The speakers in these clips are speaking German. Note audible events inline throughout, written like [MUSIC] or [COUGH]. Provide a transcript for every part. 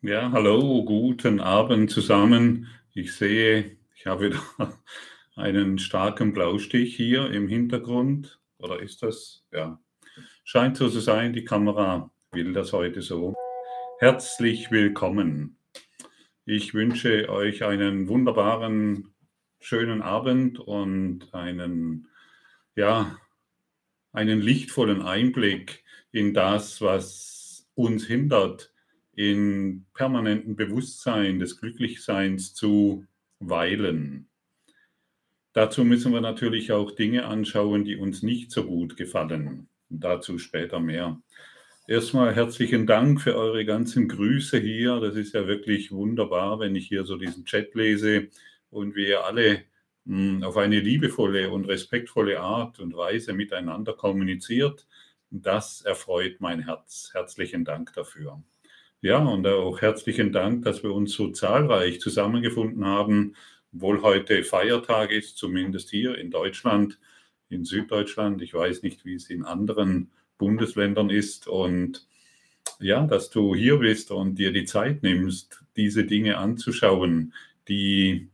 Ja, hallo, guten Abend zusammen. Ich sehe, ich habe wieder [LAUGHS] einen starken Blaustich hier im Hintergrund. Oder ist das? Ja, scheint so zu sein. Die Kamera will das heute so. Herzlich willkommen. Ich wünsche euch einen wunderbaren, schönen Abend und einen, ja, einen lichtvollen Einblick in das, was uns hindert, in permanenten Bewusstsein des Glücklichseins zu weilen. Dazu müssen wir natürlich auch Dinge anschauen, die uns nicht so gut gefallen. Dazu später mehr. Erstmal herzlichen Dank für eure ganzen Grüße hier. Das ist ja wirklich wunderbar, wenn ich hier so diesen Chat lese und wir alle mh, hm, auf eine liebevolle und respektvolle Art und Weise miteinander kommuniziert. Das erfreut mein Herz. Herzlichen Dank dafür. Ja, und auch herzlichen Dank, dass wir uns so zahlreich zusammengefunden haben, obwohl heute Feiertag ist, zumindest hier in Deutschland, in Süddeutschland. Ich weiß nicht, wie es in anderen Bundesländern ist. Und ja, dass du hier bist und dir die Zeit nimmst, diese Dinge anzuschauen, die,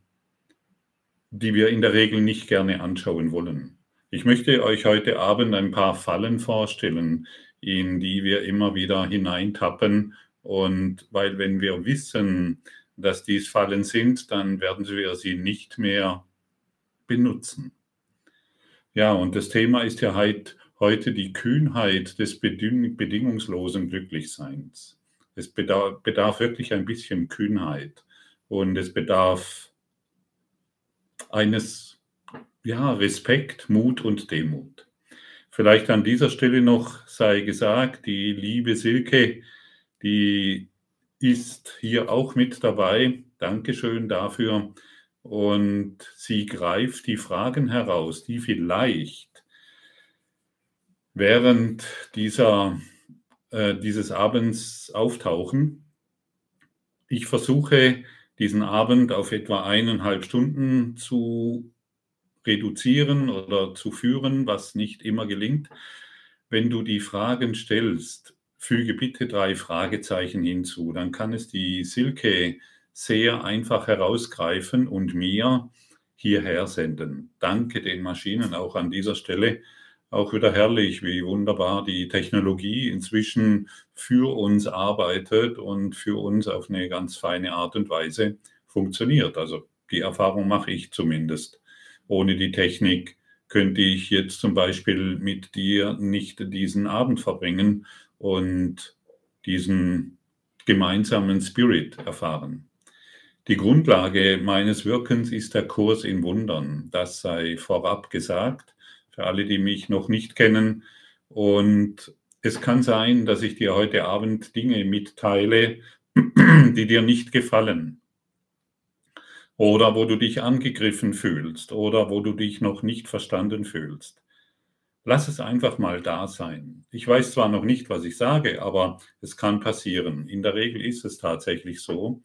die wir in der Regel nicht gerne anschauen wollen. Ich möchte euch heute Abend ein paar Fallen vorstellen, in die wir immer wieder hineintappen und weil wenn wir wissen, dass dies Fallen sind, dann werden wir sie nicht mehr benutzen. Ja, und das Thema ist ja heute die Kühnheit des bedingungslosen Glücklichseins. Es bedarf, bedarf wirklich ein bisschen Kühnheit und es bedarf eines ja, Respekt, Mut und Demut. Vielleicht an dieser Stelle noch sei gesagt, die liebe Silke die ist hier auch mit dabei. Dankeschön dafür. Und sie greift die Fragen heraus, die vielleicht während dieser, äh, dieses Abends auftauchen. Ich versuche diesen Abend auf etwa eineinhalb Stunden zu reduzieren oder zu führen, was nicht immer gelingt. Wenn du die Fragen stellst, füge bitte drei Fragezeichen hinzu. Dann kann es die Silke sehr einfach herausgreifen und mir hierher senden. Danke den Maschinen auch an dieser Stelle. Auch wieder herrlich, wie wunderbar die Technologie inzwischen für uns arbeitet und für uns auf eine ganz feine Art und Weise funktioniert. Also die Erfahrung mache ich zumindest. Ohne die Technik könnte ich jetzt zum Beispiel mit dir nicht diesen Abend verbringen und diesen gemeinsamen Spirit erfahren. Die Grundlage meines Wirkens ist der Kurs in Wundern. Das sei vorab gesagt, für alle, die mich noch nicht kennen. Und es kann sein, dass ich dir heute Abend Dinge mitteile, [CLEARS THROAT] die dir nicht gefallen. Oder wo du dich angegriffen fühlst oder wo du dich noch nicht verstanden fühlst. Lass es einfach mal da sein. Ich weiß zwar noch nicht, was ich sage, aber es kann passieren. In der Regel ist es tatsächlich so.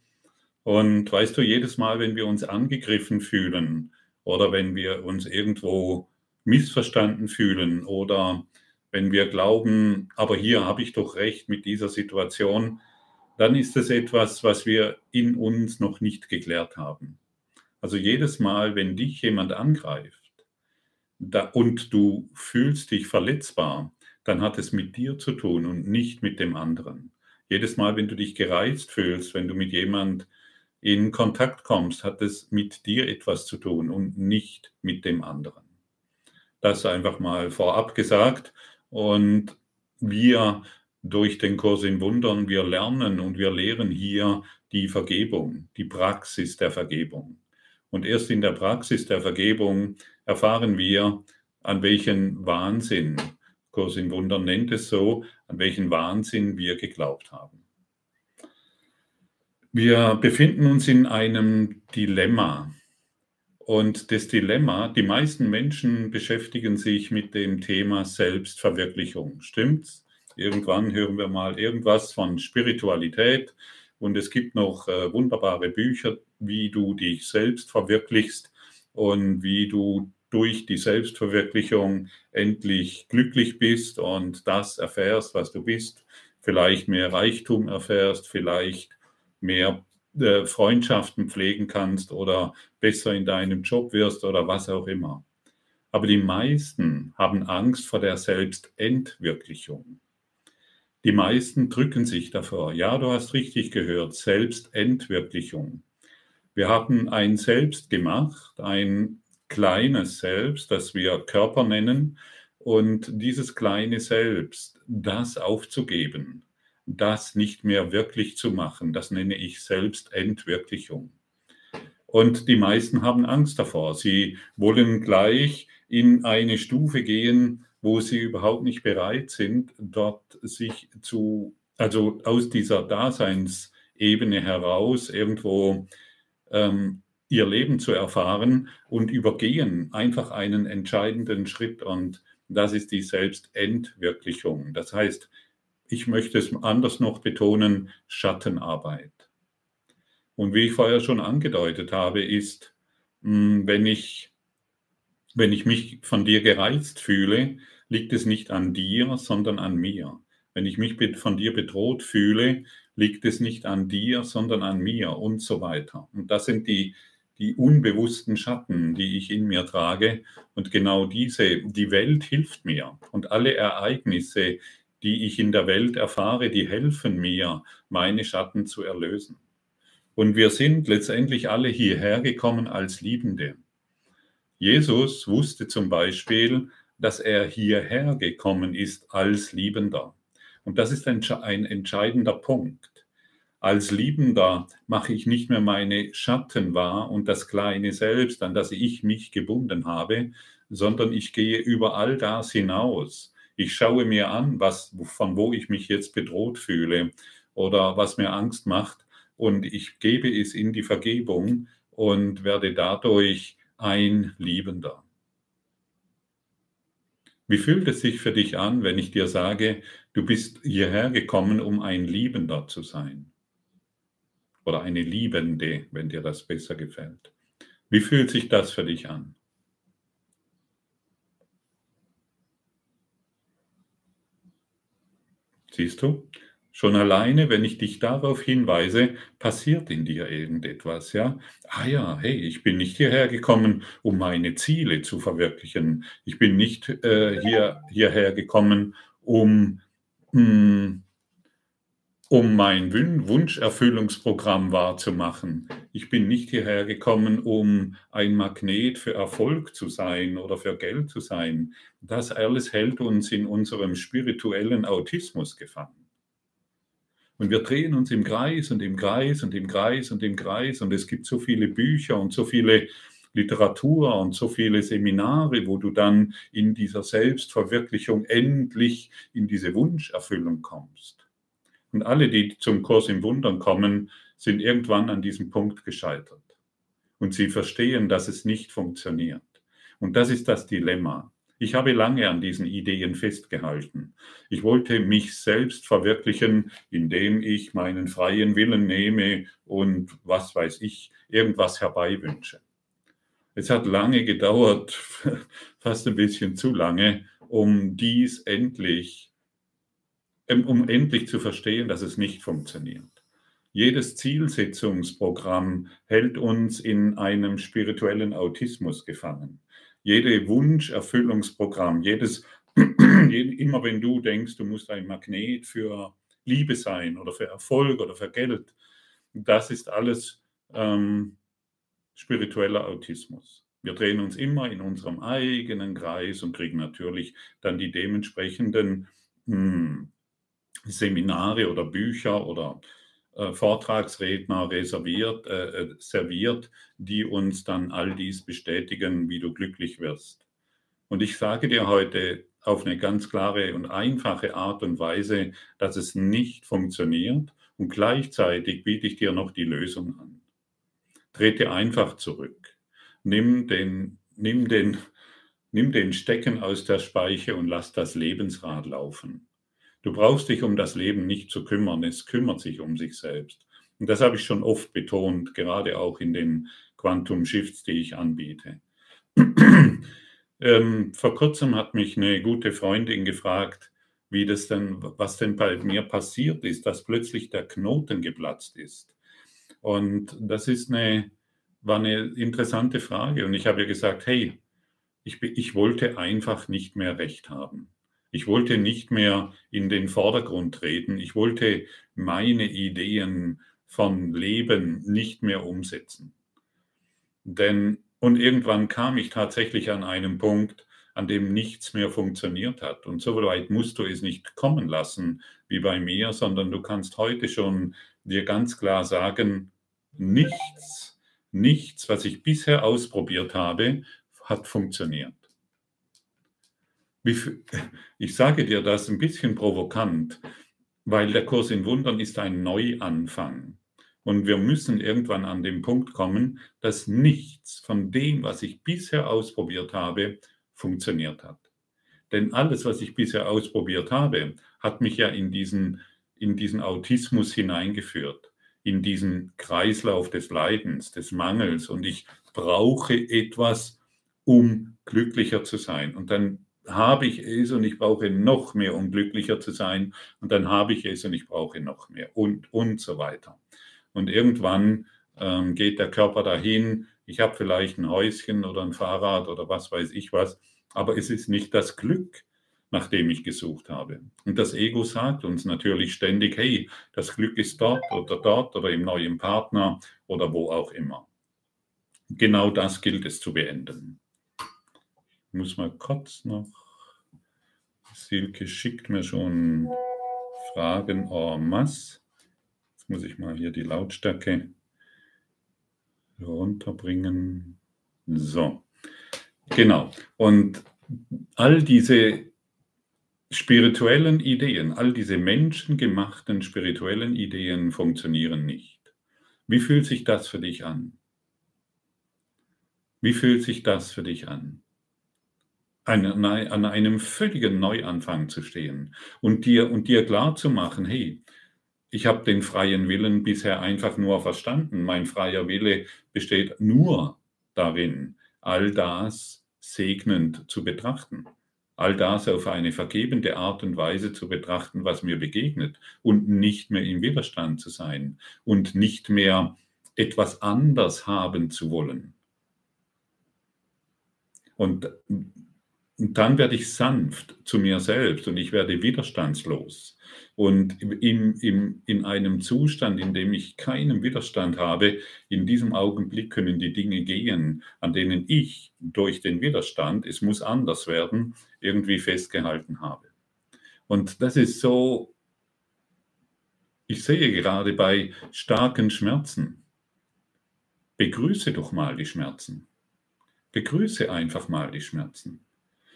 Und weißt du, jedes Mal, wenn wir uns angegriffen fühlen oder wenn wir uns irgendwo missverstanden fühlen oder wenn wir glauben, aber hier habe ich doch recht mit dieser Situation, dann ist es etwas, was wir in uns noch nicht geklärt haben. Also jedes Mal, wenn dich jemand angreift, da, und du fühlst dich verletzbar, dann hat es mit dir zu tun und nicht mit dem anderen. Jedes Mal, wenn du dich gereizt fühlst, wenn du mit jemand in Kontakt kommst, hat es mit dir etwas zu tun und nicht mit dem anderen. Das einfach mal vorab gesagt. Und wir durch den Kurs in Wundern, wir lernen und wir lehren hier die Vergebung, die Praxis der Vergebung. Und erst in der Praxis der Vergebung erfahren wir, an welchen Wahnsinn, Kurs in Wundern nennt es so, an welchen Wahnsinn wir geglaubt haben. Wir befinden uns in einem Dilemma. Und das Dilemma, die meisten Menschen beschäftigen sich mit dem Thema Selbstverwirklichung. Stimmt's? Irgendwann hören wir mal irgendwas von Spiritualität und es gibt noch äh, wunderbare Bücher, wie du dich selbst verwirklichst und wie du durch die Selbstverwirklichung endlich glücklich bist und das erfährst, was du bist, vielleicht mehr Reichtum erfährst, vielleicht mehr äh, Freundschaften pflegen kannst oder besser in deinem Job wirst oder was auch immer. Aber die meisten haben Angst vor der Selbstentwirklichung. Die meisten drücken sich davor. Ja, du hast richtig gehört, Selbstentwirklichung. Wir haben ein Selbst gemacht, ein kleines Selbst, das wir Körper nennen. Und dieses kleine Selbst, das aufzugeben, das nicht mehr wirklich zu machen, das nenne ich Selbstentwirklichung. Und die meisten haben Angst davor. Sie wollen gleich in eine Stufe gehen, wo sie überhaupt nicht bereit sind, dort sich zu, also aus dieser Daseinsebene heraus irgendwo ähm, ihr Leben zu erfahren und übergehen einfach einen entscheidenden Schritt und das ist die Selbstentwirklichung. Das heißt, ich möchte es anders noch betonen, Schattenarbeit. Und wie ich vorher schon angedeutet habe, ist, hm, wenn ich wenn ich mich von dir gereizt fühle, liegt es nicht an dir, sondern an mir. Wenn ich mich von dir bedroht fühle, liegt es nicht an dir, sondern an mir und so weiter. Und das sind die, die unbewussten Schatten, die ich in mir trage. Und genau diese, die Welt hilft mir. Und alle Ereignisse, die ich in der Welt erfahre, die helfen mir, meine Schatten zu erlösen. Und wir sind letztendlich alle hierher gekommen als Liebende. Jesus wusste zum Beispiel, dass er hierher gekommen ist als Liebender. Und das ist ein, entscheidender Punkt. Als Liebender mache ich nicht mehr meine Schatten wahr und das kleine Selbst, an das ich mich gebunden habe, sondern ich gehe über all das hinaus. Ich schaue mir an, was, von wo ich mich jetzt bedroht fühle oder was mir Angst macht und ich gebe es in die Vergebung und werde dadurch ein Liebender. Wie fühlt es sich für dich an, wenn ich dir sage, du bist hierher gekommen, um ein Liebender zu sein? Oder eine Liebende, wenn dir das besser gefällt. Wie fühlt sich das für dich an? Siehst du? Schon alleine, wenn ich dich darauf hinweise, passiert in dir irgendetwas, ja? Ah ja, hey, ich bin nicht hierher gekommen, um meine Ziele zu verwirklichen. Ich bin nicht äh, hier, hierher gekommen, um, mh, hm, um mein Wunscherfüllungsprogramm wahrzumachen. Ich bin nicht hierher gekommen, um ein Magnet für Erfolg zu sein oder für Geld zu sein. Das alles hält uns in unserem spirituellen Autismus gefangen. Und wir drehen uns im Kreis und im Kreis und im Kreis und im Kreis. Und es gibt so viele Bücher und so viele Literatur und so viele Seminare, wo du dann in dieser Selbstverwirklichung endlich in diese Wunscherfüllung kommst. Und alle, die zum Kurs im Wundern kommen, sind irgendwann an diesem Punkt gescheitert. Und sie verstehen, dass es nicht funktioniert. Und das ist das Dilemma. Ich habe lange an diesen Ideen festgehalten. Ich wollte mich selbst verwirklichen, indem ich meinen freien Willen nehme und was weiß ich, irgendwas herbeiwünsche. Es hat lange gedauert, [LAUGHS] fast ein bisschen zu lange, um dies endlich, ähm, um endlich zu verstehen, dass es nicht funktioniert. Jedes Zielsetzungsprogramm hält uns in einem spirituellen Autismus gefangen jede Wunscherfüllungsprogramm, jedes, [CLEARS THROAT] immer wenn du denkst, du musst ein Magnet für Liebe sein oder für Erfolg oder für Geld, das ist alles ähm, spiritueller Autismus. Wir drehen uns immer in unserem eigenen Kreis und kriegen natürlich dann die dementsprechenden mh, hm, Seminare oder Bücher oder Vortragsredner reserviert, äh, äh, serviert, die uns dann all dies bestätigen, wie du glücklich wirst. Und ich sage dir heute auf eine ganz klare und einfache Art und Weise, dass es nicht funktioniert und gleichzeitig biete ich dir noch die Lösung an. Trete einfach zurück. Nimm den, nimm den, nimm den Stecken aus der Speiche und lass das Lebensrad laufen. Du brauchst dich um das Leben nicht zu kümmern, es kümmert sich um sich selbst. Und das habe ich schon oft betont, gerade auch in den Quantum Shifts, die ich anbiete. ähm, vor kurzem hat mich eine gute Freundin gefragt, wie das denn, was denn bei mir passiert ist, dass plötzlich der Knoten geplatzt ist. Und das ist eine, war eine interessante Frage. Und ich habe ihr gesagt, hey, ich, ich wollte einfach nicht mehr recht haben. Ich wollte nicht mehr in den Vordergrund treten. Ich wollte meine Ideen von Leben nicht mehr umsetzen. Denn, und irgendwann kam ich tatsächlich an einen Punkt, an dem nichts mehr funktioniert hat. Und so weit musst du es nicht kommen lassen wie bei mir, sondern du kannst heute schon dir ganz klar sagen, nichts, nichts, was ich bisher ausprobiert habe, hat funktioniert. Ich sage dir das ein bisschen provokant, weil der Kurs in Wundern ist ein Neuanfang. Und wir müssen irgendwann an den Punkt kommen, dass nichts von dem, was ich bisher ausprobiert habe, funktioniert hat. Denn alles, was ich bisher ausprobiert habe, hat mich ja in diesen, in diesen Autismus hineingeführt, in diesen Kreislauf des Leidens, des Mangels. Und ich brauche etwas, um glücklicher zu sein. Und dann habe ich es und ich brauche noch mehr, um glücklicher zu sein. Und dann habe ich es und ich brauche noch mehr und, und so weiter. Und irgendwann ähm, geht der Körper dahin, ich habe vielleicht ein Häuschen oder ein Fahrrad oder was weiß ich was, aber es ist nicht das Glück, nach dem ich gesucht habe. Und das Ego sagt uns natürlich ständig, hey, das Glück ist dort oder dort oder im neuen Partner oder wo auch immer. Genau das gilt es zu beenden. Ich muss mal kurz noch. Silke schickt mir schon Fragen en masse. Jetzt muss ich mal hier die Lautstärke runterbringen. So. Genau. Und all diese spirituellen Ideen, all diese menschengemachten spirituellen Ideen funktionieren nicht. Wie fühlt sich das für dich an? Wie fühlt sich das für dich an? An, an einem völligen Neuanfang zu stehen und dir, und dir klar zu machen, hey, ich habe den freien Willen bisher einfach nur verstanden. Mein freier Wille besteht nur darin, all das segnend zu betrachten. All das auf eine vergebende Art und Weise zu betrachten, was mir begegnet und nicht mehr im Widerstand zu sein und nicht mehr etwas anders haben zu wollen. Und, und dann werde ich sanft zu mir selbst und ich werde widerstandslos. Und in, in, in einem Zustand, in dem ich keinen Widerstand habe, in diesem Augenblick können die Dinge gehen, an denen ich durch den Widerstand, es muss anders werden, irgendwie festgehalten habe. Und das ist so, ich sehe gerade bei starken Schmerzen, begrüße doch mal die Schmerzen. Begrüße einfach mal die Schmerzen.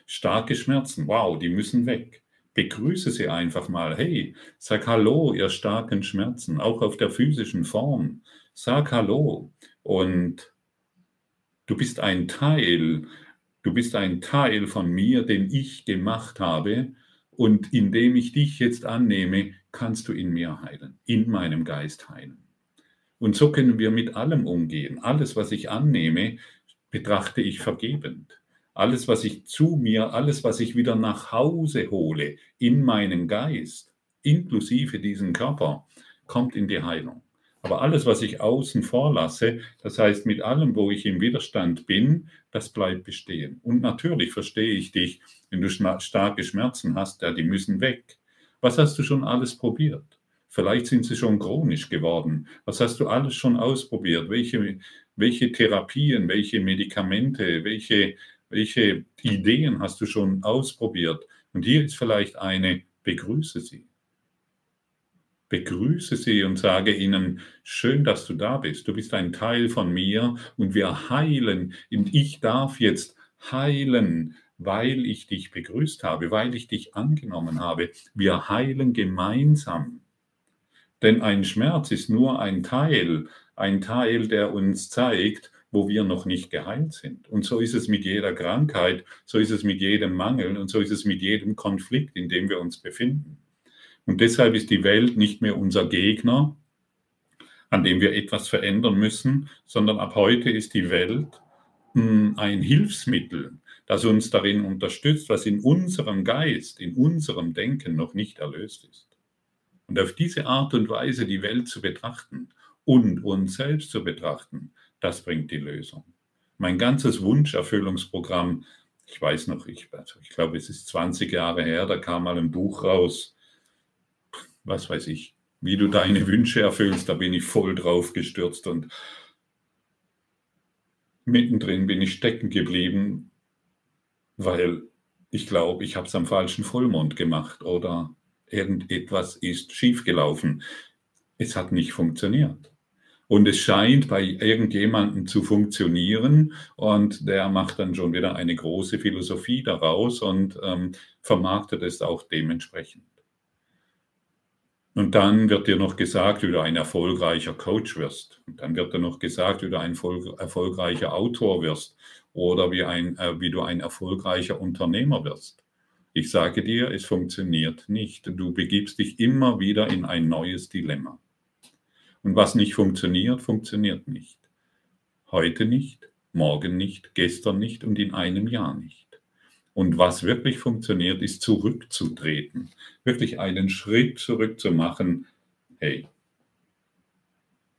Starke Schmerzen, wow, die müssen weg begrüße sie einfach mal. Hey, sag Hallo, ihr starken Schmerzen, auch auf der physischen Form. Sag Hallo. Und du bist ein Teil, du bist ein Teil von mir, den ich gemacht habe. Und indem ich dich jetzt annehme, kannst du in mir heilen, in meinem Geist heilen. Und so können wir mit allem umgehen. Alles, was ich annehme, betrachte ich vergebend. Alles, was ich zu mir, alles, was ich wieder nach Hause hole in meinen Geist, inklusive diesen Körper, kommt in die Heilung. Aber alles, was ich außen vorlasse, das heißt mit allem, wo ich im Widerstand bin, das bleibt bestehen. Und natürlich verstehe ich dich, wenn du starke Schmerzen hast, ja, die müssen weg. Was hast du schon alles probiert? Vielleicht sind sie schon chronisch geworden. Was hast du alles schon ausprobiert? Welche, welche Therapien, welche Medikamente, welche welche Ideen hast du schon ausprobiert? Und hier ist vielleicht eine, begrüße sie. Begrüße sie und sage ihnen, schön, dass du da bist. Du bist ein Teil von mir und wir heilen. Und ich darf jetzt heilen, weil ich dich begrüßt habe, weil ich dich angenommen habe. Wir heilen gemeinsam. Denn ein Schmerz ist nur ein Teil, ein Teil, der uns zeigt, wo wir noch nicht geheilt sind. Und so ist es mit jeder Krankheit, so ist es mit jedem Mangel und so ist es mit jedem Konflikt, in dem wir uns befinden. Und deshalb ist die Welt nicht mehr unser Gegner, an dem wir etwas verändern müssen, sondern ab heute ist die Welt hm, ein Hilfsmittel, das uns darin unterstützt, was in unserem Geist, in unserem Denken noch nicht erlöst ist. Und auf diese Art und Weise die Welt zu betrachten und uns selbst zu betrachten, das bringt die Lösung. Mein ganzes Wunscherfüllungsprogramm, ich weiß noch, ich, also ich glaube, es ist 20 Jahre her, da kam mal ein Buch raus, was weiß ich, wie du deine Wünsche erfüllst, da bin ich voll drauf gestürzt und mittendrin bin ich stecken geblieben, weil ich glaube, ich habe es am falschen Vollmond gemacht oder irgendetwas ist schiefgelaufen. Es hat nicht funktioniert. Und es scheint bei irgendjemandem zu funktionieren und der macht dann schon wieder eine große Philosophie daraus und ähm, vermarktet es auch dementsprechend. Und dann wird dir noch gesagt, wie du ein erfolgreicher Coach wirst. Und dann wird dir noch gesagt, wie du ein erfolgreicher Autor wirst oder wie, ein, äh, wie du ein erfolgreicher Unternehmer wirst. Ich sage dir, es funktioniert nicht. Du begibst dich immer wieder in ein neues Dilemma. Und was nicht funktioniert, funktioniert nicht. Heute nicht, morgen nicht, gestern nicht und in einem Jahr nicht. Und was wirklich funktioniert, ist zurückzutreten, wirklich einen Schritt zurück zu machen. Hey,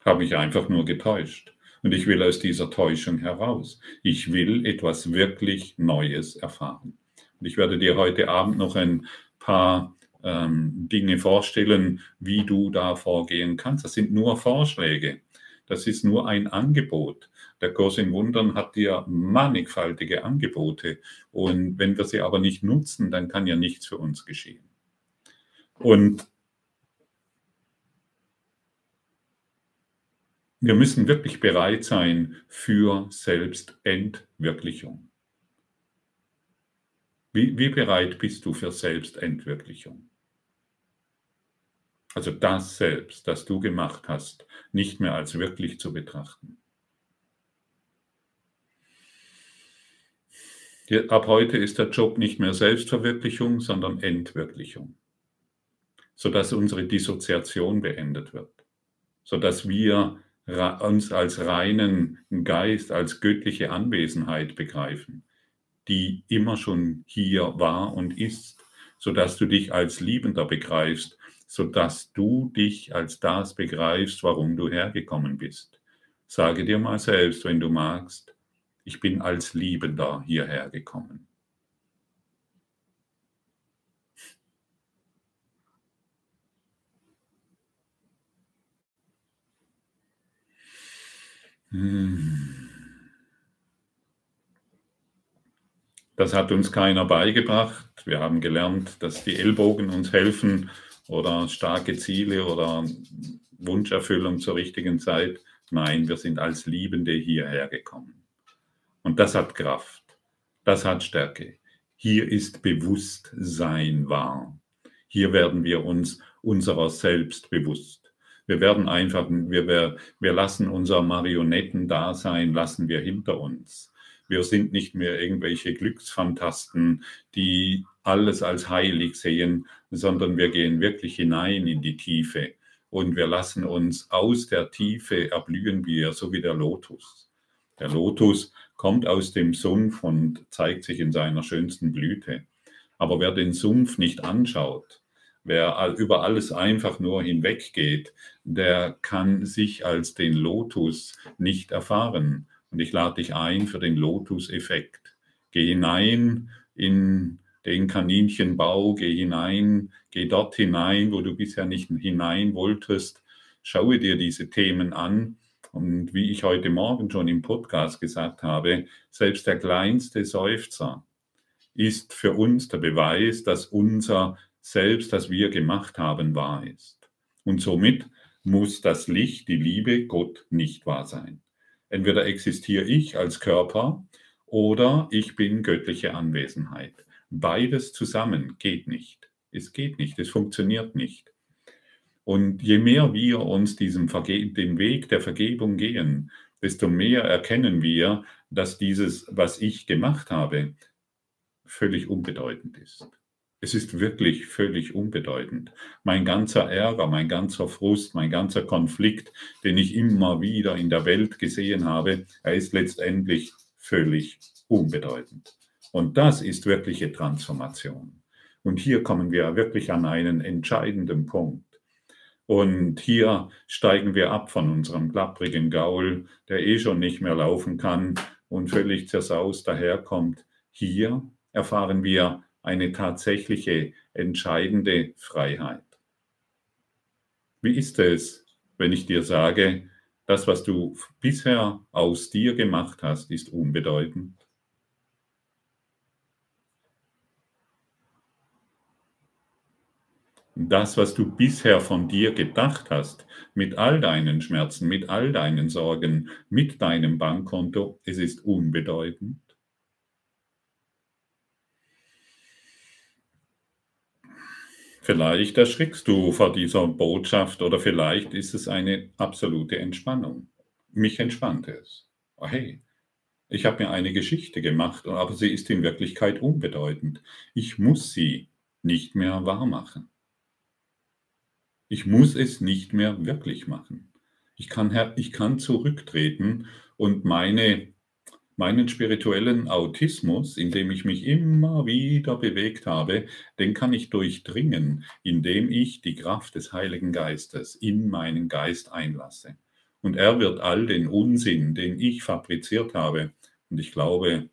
habe ich einfach nur getäuscht. Und ich will aus dieser Täuschung heraus. Ich will etwas wirklich Neues erfahren. Und ich werde dir heute Abend noch ein paar ähm, Dinge vorstellen, wie du da vorgehen kannst. Das sind nur Vorschläge. Das ist nur ein Angebot. Der Kurs in Wundern hat ja mannigfaltige Angebote. Und wenn wir sie aber nicht nutzen, dann kann ja nichts für uns geschehen. Und wir müssen wirklich bereit sein für Selbstentwirklichung. Wie, wie bereit bist du für Selbstentwirklichung? Also das Selbst, das du gemacht hast, nicht mehr als wirklich zu betrachten. Ab heute ist der Job nicht mehr Selbstverwirklichung, sondern Entwirklichung, sodass unsere Dissoziation beendet wird, sodass wir uns als reinen Geist, als göttliche Anwesenheit begreifen, die immer schon hier war und ist, sodass du dich als Liebender begreifst, sodass du dich als das begreifst, warum du hergekommen bist. Sage dir mal selbst, wenn du magst, ich bin als Liebender hierher gekommen. Das hat uns keiner beigebracht. Wir haben gelernt, dass die Ellbogen uns helfen oder starke Ziele oder Wunscherfüllung zur richtigen Zeit. Nein, wir sind als Liebende hierher gekommen. Und das hat Kraft, das hat Stärke. Hier ist Bewusstsein wahr. Hier werden wir uns unserer selbst bewusst. Wir werden einfach, wir, wir lassen unser Marionettendasein, lassen wir hinter uns. Wir sind nicht mehr irgendwelche Glücksfantasten, die alles als heilig sehen, sondern wir gehen wirklich hinein in die Tiefe und wir lassen uns aus der Tiefe erblühen wir, so wie der Lotus. Der Lotus kommt aus dem Sumpf und zeigt sich in seiner schönsten Blüte. Aber wer den Sumpf nicht anschaut, wer über alles einfach nur hinweggeht, der kann sich als den Lotus nicht erfahren. Und ich lade dich ein für den Lotus-Effekt. Geh hinein in den Kaninchenbau, geh hinein, geh dort hinein, wo du bisher nicht hinein wolltest. Schaue dir diese Themen an und wie ich heute Morgen schon im Podcast gesagt habe, selbst der kleinste Seufzer ist für uns der Beweis, dass unser Selbst, das wir gemacht haben, wahr ist. Und somit muss das Licht, die Liebe, Gott nicht wahr sein. Entweder existiere ich als Körper oder ich bin göttliche Anwesenheit. Beides zusammen geht nicht. Es geht nicht, es funktioniert nicht. Und je mehr wir uns diesem Verge den Weg der Vergebung gehen, desto mehr erkennen wir, dass dieses, was ich gemacht habe, völlig unbedeutend ist. Es ist wirklich völlig unbedeutend. Mein ganzer Ärger, mein ganzer Frust, mein ganzer Konflikt, den ich immer wieder in der Welt gesehen habe, er ist letztendlich völlig unbedeutend. Und das ist wirkliche Transformation. Und hier kommen wir wirklich an einen entscheidenden Punkt. Und hier steigen wir ab von unserem klapprigen Gaul, der eh schon nicht mehr laufen kann und völlig zersaust daherkommt. Hier erfahren wir eine tatsächliche, entscheidende Freiheit. Wie ist es, wenn ich dir sage, das, was du bisher aus dir gemacht hast, ist unbedeutend? Das, was du bisher von dir gedacht hast, mit all deinen Schmerzen, mit all deinen Sorgen, mit deinem Bankkonto, es ist unbedeutend. Vielleicht erschrickst du vor dieser Botschaft oder vielleicht ist es eine absolute Entspannung. Mich entspannt es. Oh hey, ich habe mir eine Geschichte gemacht, aber sie ist in Wirklichkeit unbedeutend. Ich muss sie nicht mehr wahr machen. Ich muss es nicht mehr wirklich machen. Ich kann, ich kann zurücktreten und meine meinen spirituellen Autismus, in dem ich mich immer wieder bewegt habe, den kann ich durchdringen, indem ich die Kraft des Heiligen Geistes in meinen Geist einlasse. Und er wird all den Unsinn, den ich fabriziert habe, und ich glaube,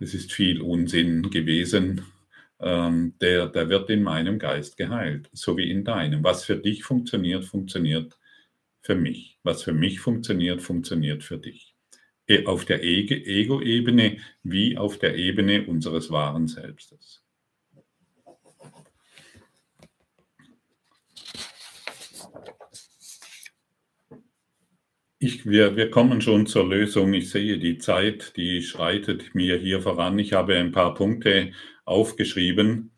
es ist viel Unsinn gewesen, ähm, der, der wird in meinem Geist geheilt, so wie in deinem. Was für dich funktioniert, funktioniert für mich. Was für mich funktioniert, funktioniert für dich. Äh, auf der Ego-Ebene wie auf der Ebene unseres wahren Selbstes. Ich, wir, wir kommen schon zur Lösung. Ich sehe die Zeit, die schreitet mir hier voran. Ich habe ein paar Punkte aufgeschrieben.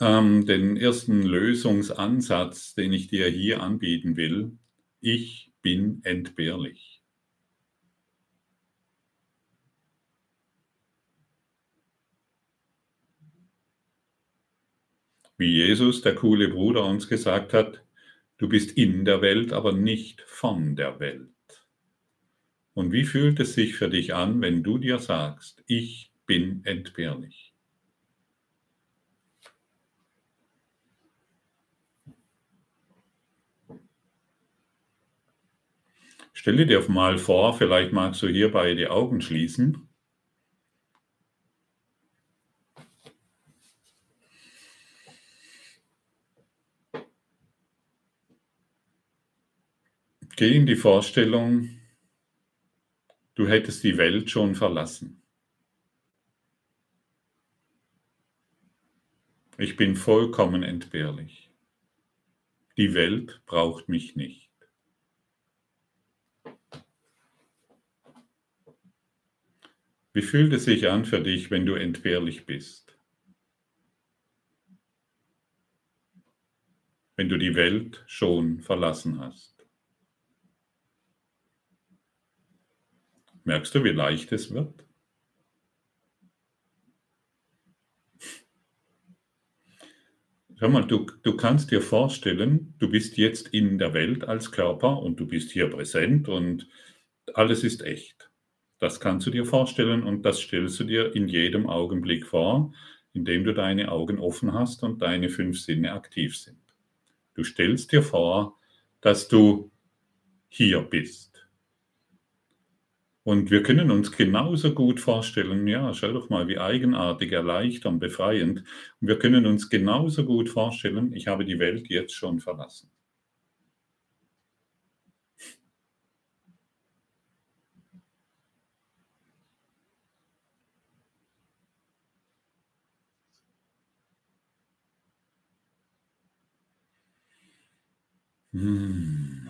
Ähm, den ersten Lösungsansatz, den ich dir hier anbieten will, ich bin entbehrlich. Wie Jesus, der coole Bruder, uns gesagt hat, du bist in der Welt, aber nicht von der Welt. Und wie fühlt es sich für dich an, wenn du dir sagst, ich bin entbehrlich? Stelle dir mal vor, vielleicht magst du hierbei die Augen schließen Geh in die Vorstellung, du hättest die Welt schon verlassen. Ich bin vollkommen entbehrlich. Die Welt braucht mich nicht. Wie fühlt es sich an für dich, wenn du entbehrlich bist? Wenn du die Welt schon verlassen hast? Merkst du, wie leicht es wird? Schau mal, du, du kannst dir vorstellen, du bist jetzt in der Welt als Körper und du bist hier präsent und alles ist echt. Das kannst du dir vorstellen und das stellst du dir in jedem Augenblick vor, indem du deine Augen offen hast und deine fünf Sinne aktiv sind. Du stellst dir vor, dass du hier bist. Und wir können uns genauso gut vorstellen, ja, schau doch mal, wie eigenartig, erleichternd, befreiend. Wir können uns genauso gut vorstellen, ich habe die Welt jetzt schon verlassen. Hmm.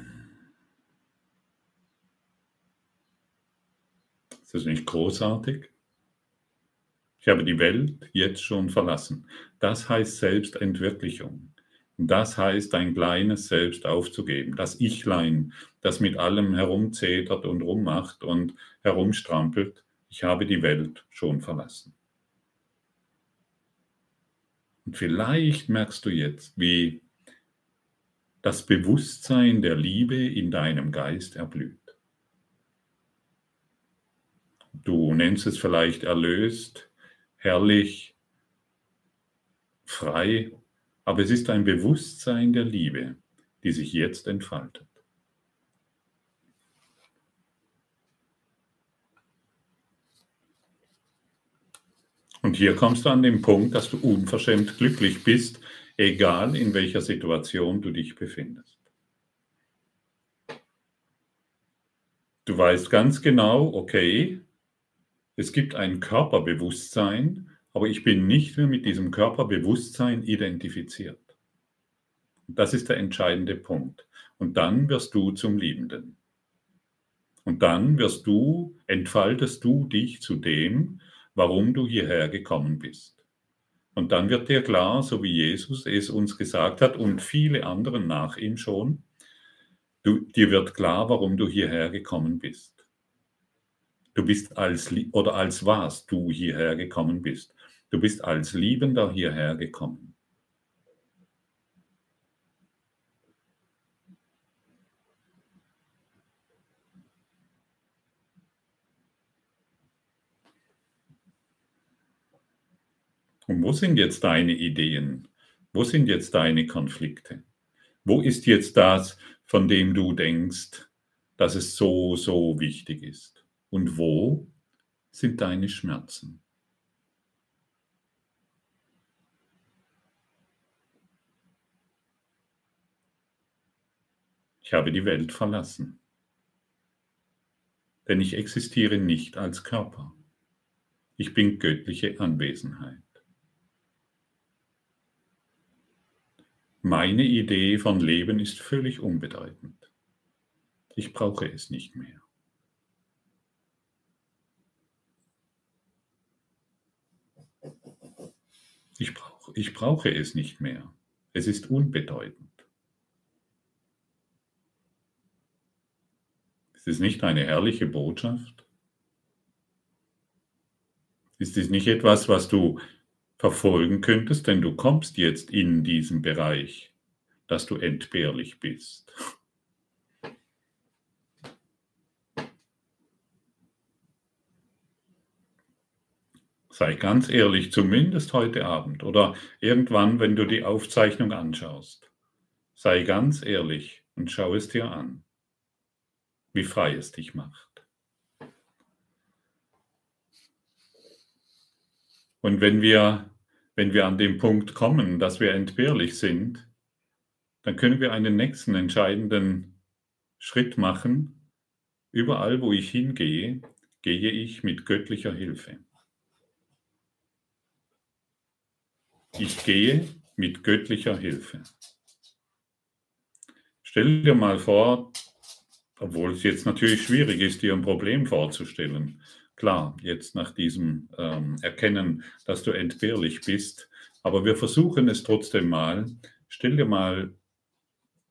Ist das nicht großartig? Ich habe die Welt jetzt schon verlassen. Das heißt Selbstentwirklichung. Das heißt, ein kleines Selbst aufzugeben. Das Ichlein, das mit allem herumzetert und rummacht und herumstrampelt. Ich habe die Welt schon verlassen. Und vielleicht merkst du jetzt, wie das Bewusstsein der Liebe in deinem Geist erblüht. Du nennst es vielleicht erlöst, herrlich, frei Aber es ist ein Bewusstsein der Liebe, die sich jetzt entfaltet. Und hier kommst du an den Punkt, dass du unverschämt glücklich bist, egal in welcher Situation du dich befindest. Du weißt ganz genau, okay, es gibt ein Körperbewusstsein, aber ich bin nicht mehr mit diesem Körperbewusstsein identifiziert. Das ist der entscheidende Punkt. Und dann wirst du zum Liebenden. Und dann wirst du, entfaltest du dich zu dem, warum du hierher gekommen bist. Und dann wird dir klar, so wie Jesus es uns gesagt hat und viele anderen nach ihm schon, du, dir wird klar, warum du hierher gekommen bist. Du bist als, oder als was du hierher gekommen bist. Du bist als Liebender hierher gekommen. Und wo sind jetzt deine Ideen? Wo sind jetzt deine Konflikte? Wo ist jetzt das, von dem du denkst, dass es so, so wichtig ist? Und wo sind deine Schmerzen? Ich habe die Welt verlassen, denn ich existiere nicht als Körper. Ich bin göttliche Anwesenheit. Meine Idee von Leben ist völlig unbedeutend. Ich brauche es nicht mehr. Ich, brauch, ich brauche es nicht mehr. Es ist unbedeutend. Ist es nicht eine herrliche Botschaft? Ist es nicht etwas, was du verfolgen könntest, denn du kommst jetzt in diesen Bereich, dass du entbehrlich bist. Sei ganz ehrlich, zumindest heute Abend oder irgendwann, wenn du die Aufzeichnung anschaust. Sei ganz ehrlich und schau es dir an, wie frei es dich macht. Und wenn wir wenn wir an den Punkt kommen, dass wir entbehrlich sind, dann können wir einen nächsten entscheidenden Schritt machen. Überall, wo ich hingehe, gehe ich mit göttlicher Hilfe. Ich gehe mit göttlicher Hilfe. Stell dir mal vor, obwohl es jetzt natürlich schwierig ist, dir ein Problem vorzustellen, Klar, jetzt nach diesem ähm, Erkennen, dass du entbehrlich bist, aber wir versuchen es trotzdem mal. Stell dir mal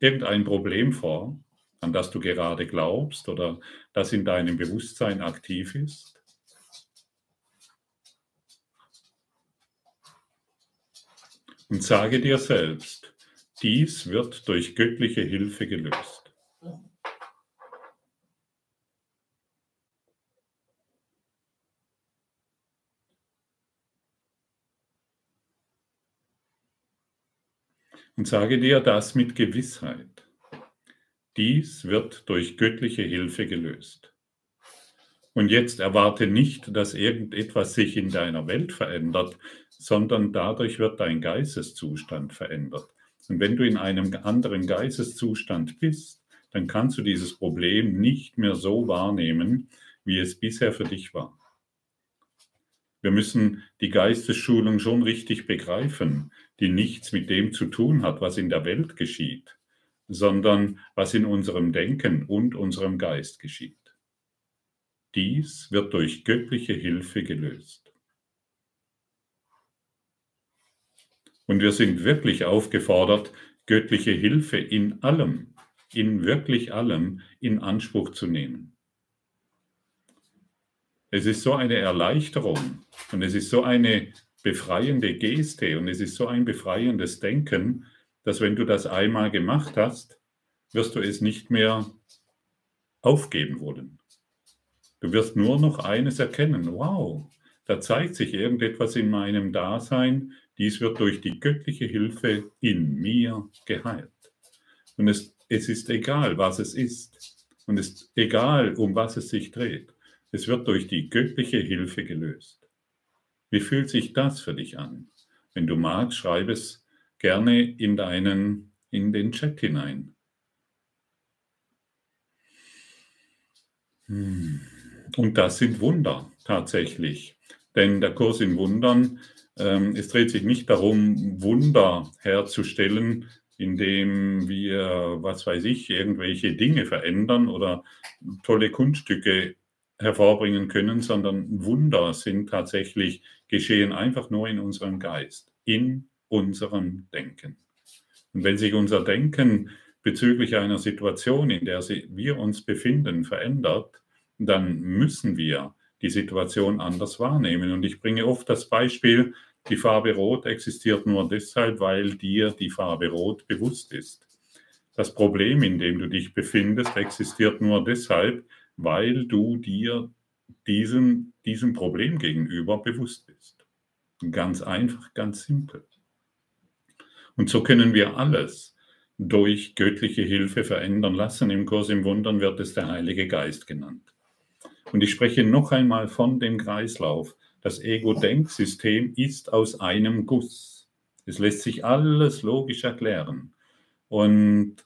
irgendein Problem vor, an das du gerade glaubst oder das in deinem Bewusstsein aktiv ist. Und sage dir selbst, dies wird durch göttliche Hilfe gelöst. Und sage dir das mit Gewissheit. Dies wird durch göttliche Hilfe gelöst. Und jetzt erwarte nicht, dass irgendetwas sich in deiner Welt verändert, sondern dadurch wird dein Geisteszustand verändert. Und wenn du in einem anderen Geisteszustand bist, dann kannst du dieses Problem nicht mehr so wahrnehmen, wie es bisher für dich war. Wir müssen die Geistesschulung schon richtig begreifen, die nichts mit dem zu tun hat, was in der Welt geschieht, sondern was in unserem Denken und unserem Geist geschieht. Dies wird durch göttliche Hilfe gelöst. Und wir sind wirklich aufgefordert, göttliche Hilfe in allem, in wirklich allem in Anspruch zu nehmen. Es ist so eine Erleichterung und es ist so eine befreiende Geste und es ist so ein befreiendes Denken, dass wenn du das einmal gemacht hast, wirst du es nicht mehr aufgeben wollen. Du wirst nur noch eines erkennen. Wow, da zeigt sich irgendetwas in meinem Dasein, dies wird durch die göttliche Hilfe in mir geheilt. Und es, es ist egal, was es ist. Und es ist egal, um was es sich dreht. Es wird durch die göttliche Hilfe gelöst. Wie fühlt sich das für dich an? Wenn du magst, schreib es gerne in deinen, in den Chat hinein. Hm. Und das sind Wunder tatsächlich. Denn der Kurs in Wundern, ähm, es dreht sich nicht darum, Wunder herzustellen, indem wir, was weiß ich, irgendwelche Dinge verändern oder tolle Kunststücke hervorbringen können, sondern Wunder sind tatsächlich geschehen einfach nur in unserem Geist, in unserem Denken. Und wenn sich unser Denken bezüglich einer Situation, in der wir uns befinden, verändert, dann müssen wir die Situation anders wahrnehmen. Und ich bringe oft das Beispiel, die Farbe Rot existiert nur deshalb, weil dir die Farbe Rot bewusst ist. Das Problem, in dem du dich befindest, existiert nur deshalb, weil du dir diesem, diesem Problem gegenüber bewusst bist. Ganz einfach, ganz simpel. Und so können wir alles durch göttliche Hilfe verändern lassen. Im Kurs im Wundern wird es der Heilige Geist genannt. Und ich spreche noch einmal von dem Kreislauf. Das Ego-Denksystem ist aus einem Guss. Es lässt sich alles logisch erklären. Und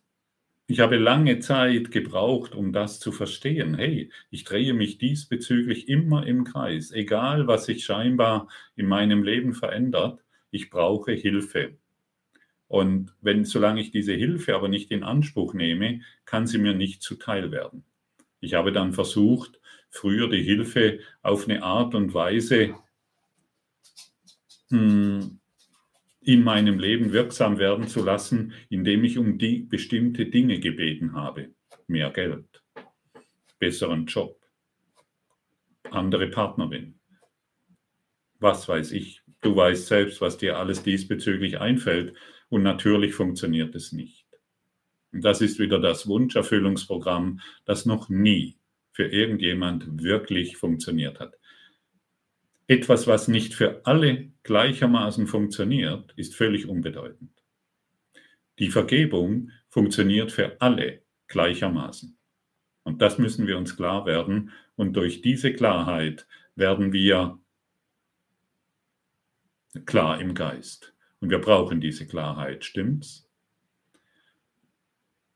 ich habe lange Zeit gebraucht, um das zu verstehen. Hey, ich drehe mich diesbezüglich immer im Kreis, egal was sich scheinbar in meinem Leben verändert. Ich brauche Hilfe. Und wenn, solange ich diese Hilfe aber nicht in Anspruch nehme, kann sie mir nicht zuteil werden. Ich habe dann versucht, früher die Hilfe auf eine Art und Weise hm, in meinem Leben wirksam werden zu lassen, indem ich um die bestimmte Dinge gebeten habe. Mehr Geld, besseren Job, andere Partnerin. Was weiß ich. Du weißt selbst, was dir alles diesbezüglich einfällt. Und natürlich funktioniert es nicht. Das ist wieder das Wunscherfüllungsprogramm, das noch nie für irgendjemand wirklich funktioniert hat. Etwas, was nicht für alle gleichermaßen funktioniert, ist völlig unbedeutend. Die Vergebung funktioniert für alle gleichermaßen. Und das müssen wir uns klar werden. Und durch diese Klarheit werden wir klar im Geist. Und wir brauchen diese Klarheit, stimmt's?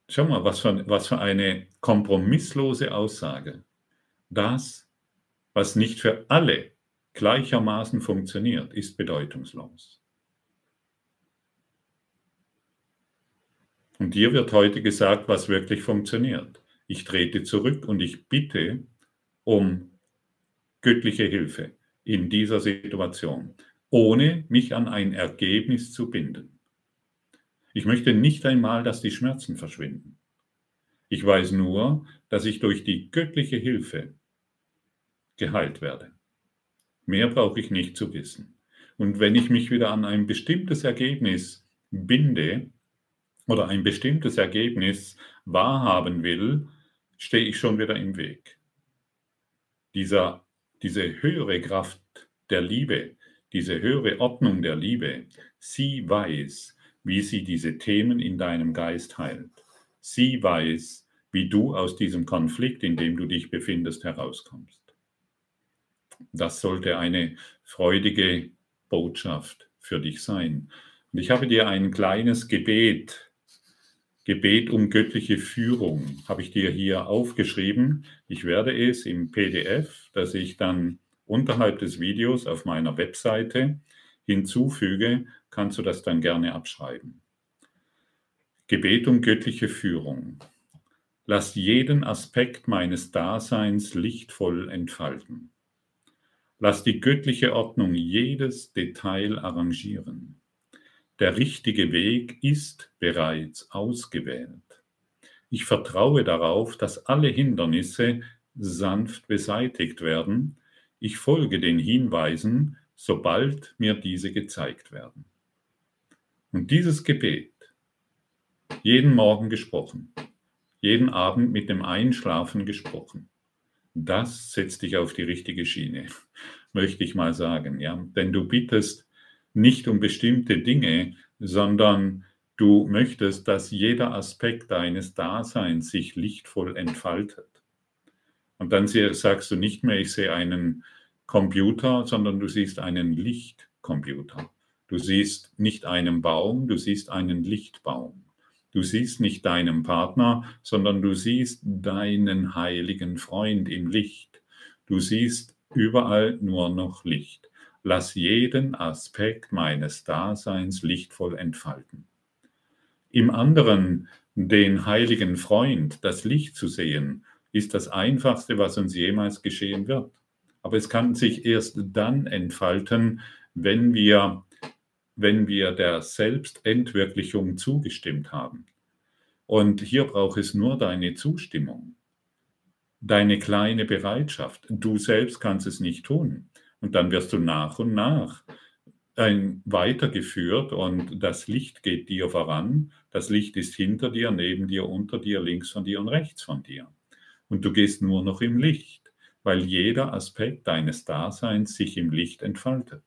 Schau mal, was für, was für eine kompromisslose Aussage. Das, was nicht für alle gleichermaßen funktioniert, ist bedeutungslos. Und dir wird heute gesagt, was wirklich funktioniert. Ich trete zurück und ich bitte um göttliche Hilfe in dieser Situation, ohne mich an ein Ergebnis zu binden. Ich möchte nicht einmal, dass die Schmerzen verschwinden. Ich weiß nur, dass ich durch die göttliche Hilfe geheilt werde. Mehr brauche ich nicht zu wissen. Und wenn ich mich wieder an ein bestimmtes Ergebnis binde oder ein bestimmtes Ergebnis wahrhaben will, stehe ich schon wieder im Weg. Dieser, diese höhere Kraft der Liebe, diese höhere Ordnung der Liebe, sie weiß, wie sie diese Themen in deinem Geist heilt. Sie weiß, wie du aus diesem Konflikt, in dem du dich befindest, herauskommst. Das sollte eine freudige Botschaft für dich sein. Und ich habe dir ein kleines Gebet, Gebet um göttliche Führung, habe ich dir hier aufgeschrieben. Ich werde es im PDF, das ich dann unterhalb des Videos auf meiner Webseite hinzufüge, kannst du das dann gerne abschreiben. Gebet um göttliche Führung. Lass jeden Aspekt meines Daseins lichtvoll entfalten. Lass die göttliche Ordnung jedes Detail arrangieren. Der richtige Weg ist bereits ausgewählt. Ich vertraue darauf, dass alle Hindernisse sanft beseitigt werden. Ich folge den Hinweisen, sobald mir diese gezeigt werden. Und dieses Gebet, jeden Morgen gesprochen, jeden Abend mit dem Einschlafen gesprochen, das setzt dich auf die richtige Schiene, [LAUGHS] möchte ich mal sagen. Ja? Denn du bittest nicht um bestimmte Dinge, sondern du möchtest, dass jeder Aspekt deines Daseins sich lichtvoll entfaltet. Und dann sagst du nicht mehr, ich sehe einen Computer, sondern du siehst einen Lichtcomputer. Du siehst nicht einen Baum, du siehst einen Lichtbaum. Du siehst nicht deinen Partner, sondern du siehst deinen heiligen Freund im Licht. Du siehst überall nur noch Licht. Lass jeden Aspekt meines Daseins lichtvoll entfalten. Im anderen, den heiligen Freund, das Licht zu sehen, ist das Einfachste, was uns jemals geschehen wird. Aber es kann sich erst dann entfalten, wenn wir, wenn wir der Selbstentwirklichung zugestimmt haben. Und hier braucht es nur deine Zustimmung, deine kleine Bereitschaft. Du selbst kannst es nicht tun. Und dann wirst du nach und nach weitergeführt und das Licht geht dir voran. Das Licht ist hinter dir, neben dir, unter dir, links von dir und rechts von dir. Und du gehst nur noch im Licht weil jeder Aspekt deines Daseins sich im Licht entfaltet.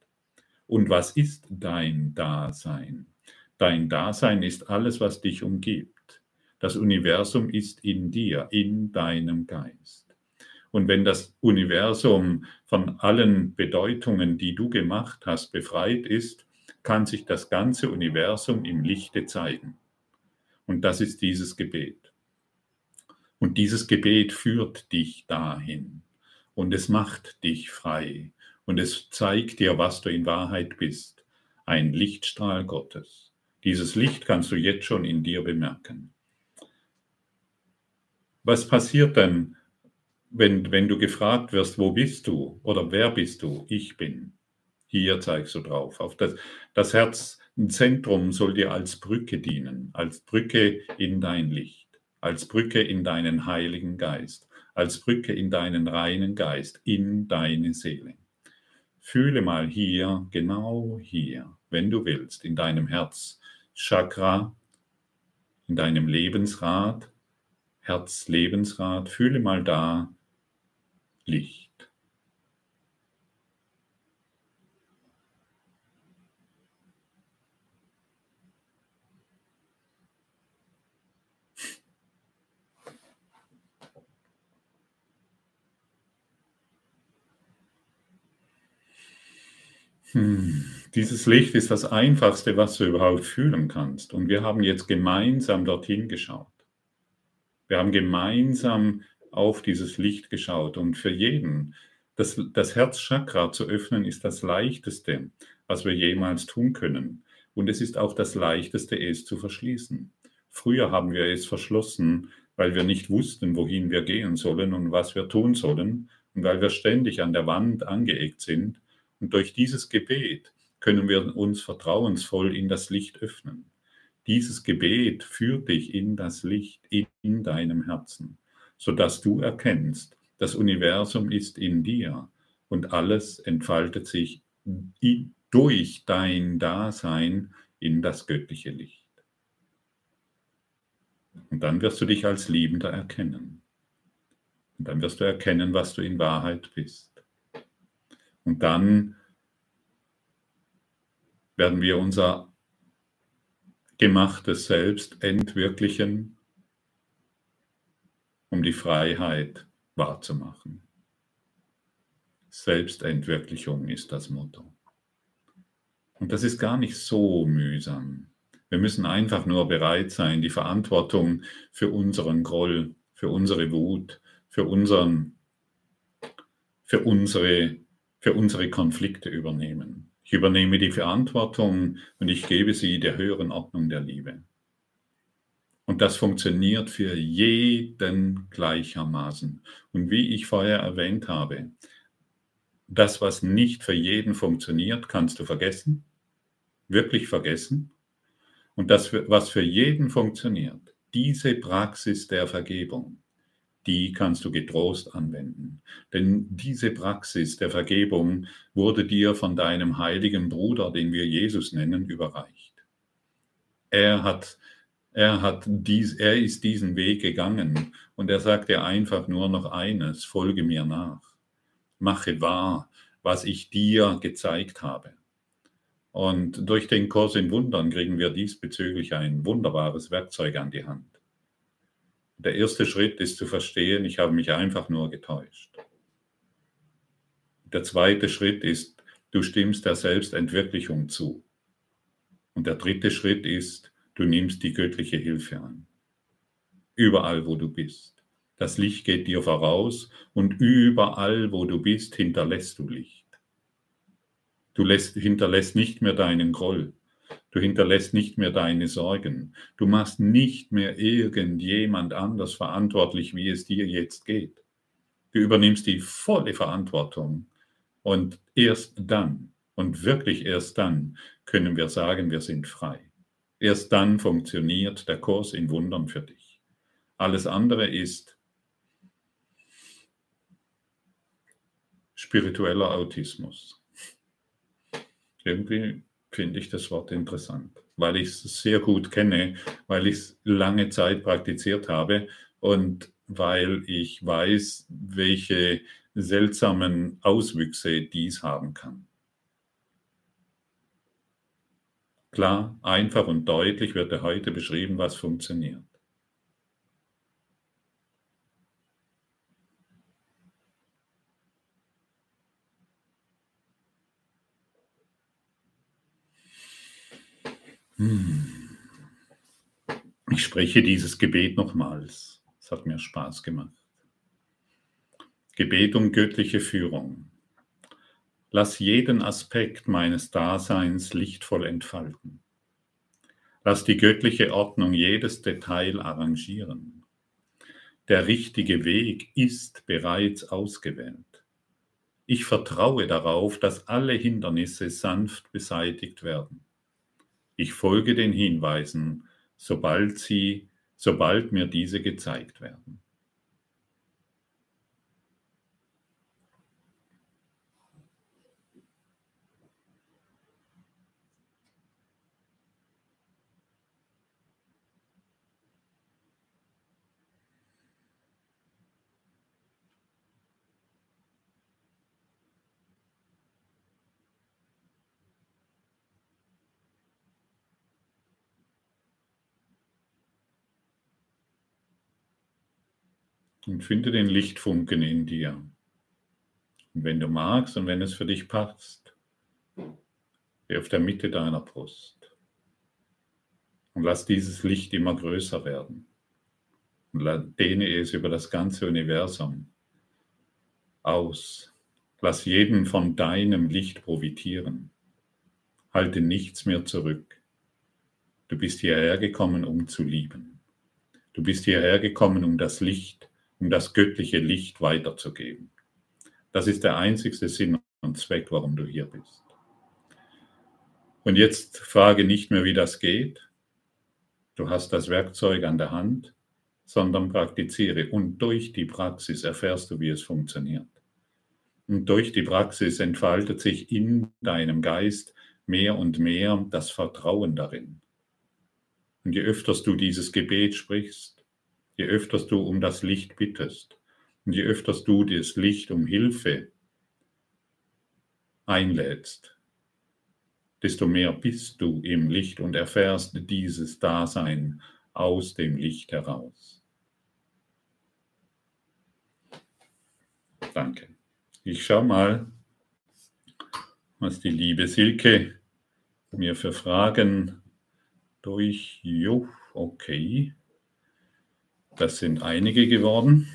Und was ist dein Dasein? Dein Dasein ist alles, was dich umgibt. Das Universum ist in dir, in deinem Geist. Und wenn das Universum von allen Bedeutungen, die du gemacht hast, befreit ist, kann sich das ganze Universum im Lichte zeigen. Und das ist dieses Gebet. Und dieses Gebet führt dich dahin und es macht dich frei und es zeigt dir, was du in Wahrheit bist. Ein Lichtstrahl Gottes. Dieses Licht kannst du jetzt schon in dir bemerken. Was passiert denn, wenn, wenn du gefragt wirst, wo bist du oder wer bist du? Ich bin. Hier zeigst du drauf. Auf das, das Herzzentrum soll dir als Brücke dienen, als Brücke in dein Licht, als Brücke in deinen Heiligen Geist als Brücke in deinen reinen Geist, in deine Seele. Fühle mal hier, genau hier, wenn du willst, in deinem Herz, Chakra, in deinem Lebensrad, Herz-Lebensrad, fühle mal da Licht. Hm. Dieses Licht ist das Einfachste, was du überhaupt fühlen kannst. Und wir haben jetzt gemeinsam dorthin geschaut. Wir haben gemeinsam auf dieses Licht geschaut. Und für jeden, das, das Herzchakra zu öffnen, ist das Leichteste, was wir jemals tun können. Und es ist auch das Leichteste, es zu verschließen. Früher haben wir es verschlossen, weil wir nicht wussten, wohin wir gehen sollen und was wir tun sollen und weil wir ständig an der Wand angeeckt sind und durch dieses Gebet können wir uns vertrauensvoll in das Licht öffnen. Dieses Gebet führt dich in das Licht in deinem Herzen, sodass du erkennst, das Universum ist in dir und alles entfaltet sich durch dein Dasein in das göttliche Licht. Und dann wirst du dich als Liebender erkennen. Und dann wirst du erkennen, was du in Wahrheit bist. Und dann werden wir unser gemachtes Selbst entwirklichen, um die Freiheit wahrzumachen. Selbstentwirklichung ist das Motto. Und das ist gar nicht so mühsam. Wir müssen einfach nur bereit sein, die Verantwortung für unseren Groll, für unsere Wut, für unseren für unsere, für unsere Konflikte übernehmen. Ich übernehme die Verantwortung und ich gebe sie der höheren Ordnung der Liebe. Und das funktioniert für jeden gleichermaßen. Und wie ich vorher erwähnt habe, das, was nicht für jeden funktioniert, kannst du vergessen, wirklich vergessen. Und das, was für jeden funktioniert, diese Praxis der Vergebung, die kannst du getrost anwenden. Denn diese Praxis der Vergebung wurde dir von deinem heiligen Bruder, den wir Jesus nennen, überreicht. Er hat, er hat dies, er ist diesen Weg gegangen und er sagt dir einfach nur noch eines, folge mir nach. Mache wahr, was ich dir gezeigt habe. Und durch den Kurs in Wundern kriegen wir diesbezüglich ein wunderbares Werkzeug an die Hand. Der erste Schritt ist zu verstehen, ich habe mich einfach nur getäuscht. Der zweite Schritt ist, du stimmst der Selbstentwirklichung zu. Und der dritte Schritt ist, du nimmst die göttliche Hilfe an. Überall, wo du bist. Das Licht geht dir voraus und überall, wo du bist, hinterlässt du Licht. Du lässt, hinterlässt nicht mehr deinen Groll. Du hinterlässt nicht mehr deine Sorgen. Du machst nicht mehr irgendjemand anders verantwortlich, wie es dir jetzt geht. Du übernimmst die volle Verantwortung. Und erst dann, und wirklich erst dann, können wir sagen, wir sind frei. Erst dann funktioniert der Kurs in Wundern für dich. Alles andere ist spiritueller Autismus. Irgendwie finde ich das Wort interessant, weil ich es sehr gut kenne, weil ich es lange Zeit praktiziert habe und weil ich weiß, welche seltsamen Auswüchse dies haben kann. Klar, einfach und deutlich wird er heute beschrieben, was funktioniert. Ich spreche dieses Gebet nochmals. Es hat mir Spaß gemacht. Gebet um göttliche Führung. Lass jeden Aspekt meines Daseins lichtvoll entfalten. Lass die göttliche Ordnung jedes Detail arrangieren. Der richtige Weg ist bereits ausgewählt. Ich vertraue darauf, dass alle Hindernisse sanft beseitigt werden. Ich folge den Hinweisen, sobald sie, sobald mir diese gezeigt werden. Und finde den Lichtfunken in dir. Und wenn du magst und wenn es für dich passt, geh auf der Mitte deiner Brust. Und lass dieses Licht immer größer werden. Und dehne es über das ganze Universum aus. Lass jeden von deinem Licht profitieren. Halte nichts mehr zurück. Du bist hierher gekommen, um zu lieben. Du bist hierher gekommen, um das Licht um das göttliche Licht weiterzugeben. Das ist der einzigste Sinn und Zweck, warum du hier bist. Und jetzt frage nicht mehr, wie das geht. Du hast das Werkzeug an der Hand, sondern praktiziere. Und durch die Praxis erfährst du, wie es funktioniert. Und durch die Praxis entfaltet sich in deinem Geist mehr und mehr das Vertrauen darin. Und je öfters du dieses Gebet sprichst, je öfters du um das Licht bittest und je öfters du das Licht um Hilfe einlädst, desto mehr bist du im Licht und erfährst dieses Dasein aus dem Licht heraus. Danke. Ich schaue mal, was die liebe Silke mir für Fragen durch. Jo, okay. Das sind einige geworden.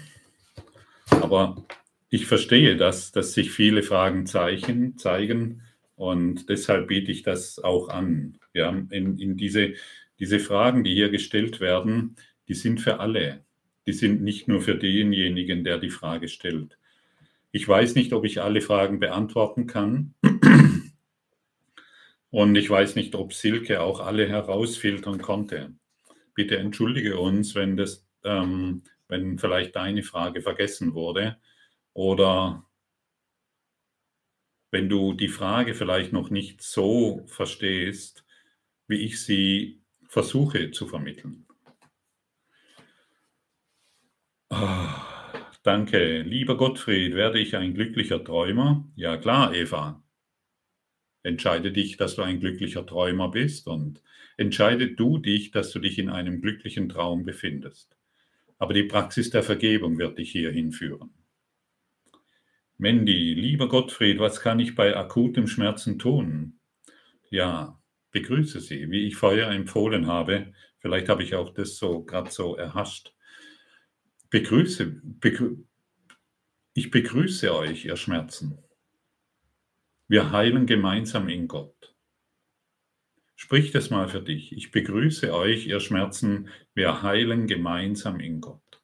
Aber ich verstehe, dass, dass sich viele Fragen zeichen, zeigen und deshalb biete ich das auch an. Ja, in, in diese, diese Fragen, die hier gestellt werden, die sind für alle. Die sind nicht nur für denjenigen, der die Frage stellt. Ich weiß nicht, ob ich alle Fragen beantworten kann. Und ich weiß nicht, ob Silke auch alle herausfiltern konnte. Bitte entschuldige uns, wenn das ähm, wenn vielleicht deine Frage vergessen wurde oder wenn du die Frage vielleicht noch nicht so verstehst, wie ich sie versuche zu vermitteln. Ah, danke. Lieber Gottfried, werde ich ein glücklicher Träumer? Ja klar, Eva. Entscheide dich, dass du ein glücklicher Träumer bist und entscheide du dich, dass du dich in einem glücklichen Traum befindest. Aber die Praxis der Vergebung wird dich hierhin führen. Mandy, lieber Gottfried, was kann ich bei akutem Schmerzen tun? Ja, begrüße sie, wie ich vorher empfohlen habe. Vielleicht habe ich auch das so gerade so erhascht. Begrüße, begrü ich begrüße euch, ihr Schmerzen. Wir heilen gemeinsam in Gott. Sprich das mal für dich. Ich begrüße euch, ihr Schmerzen. Wir heilen gemeinsam in Gott.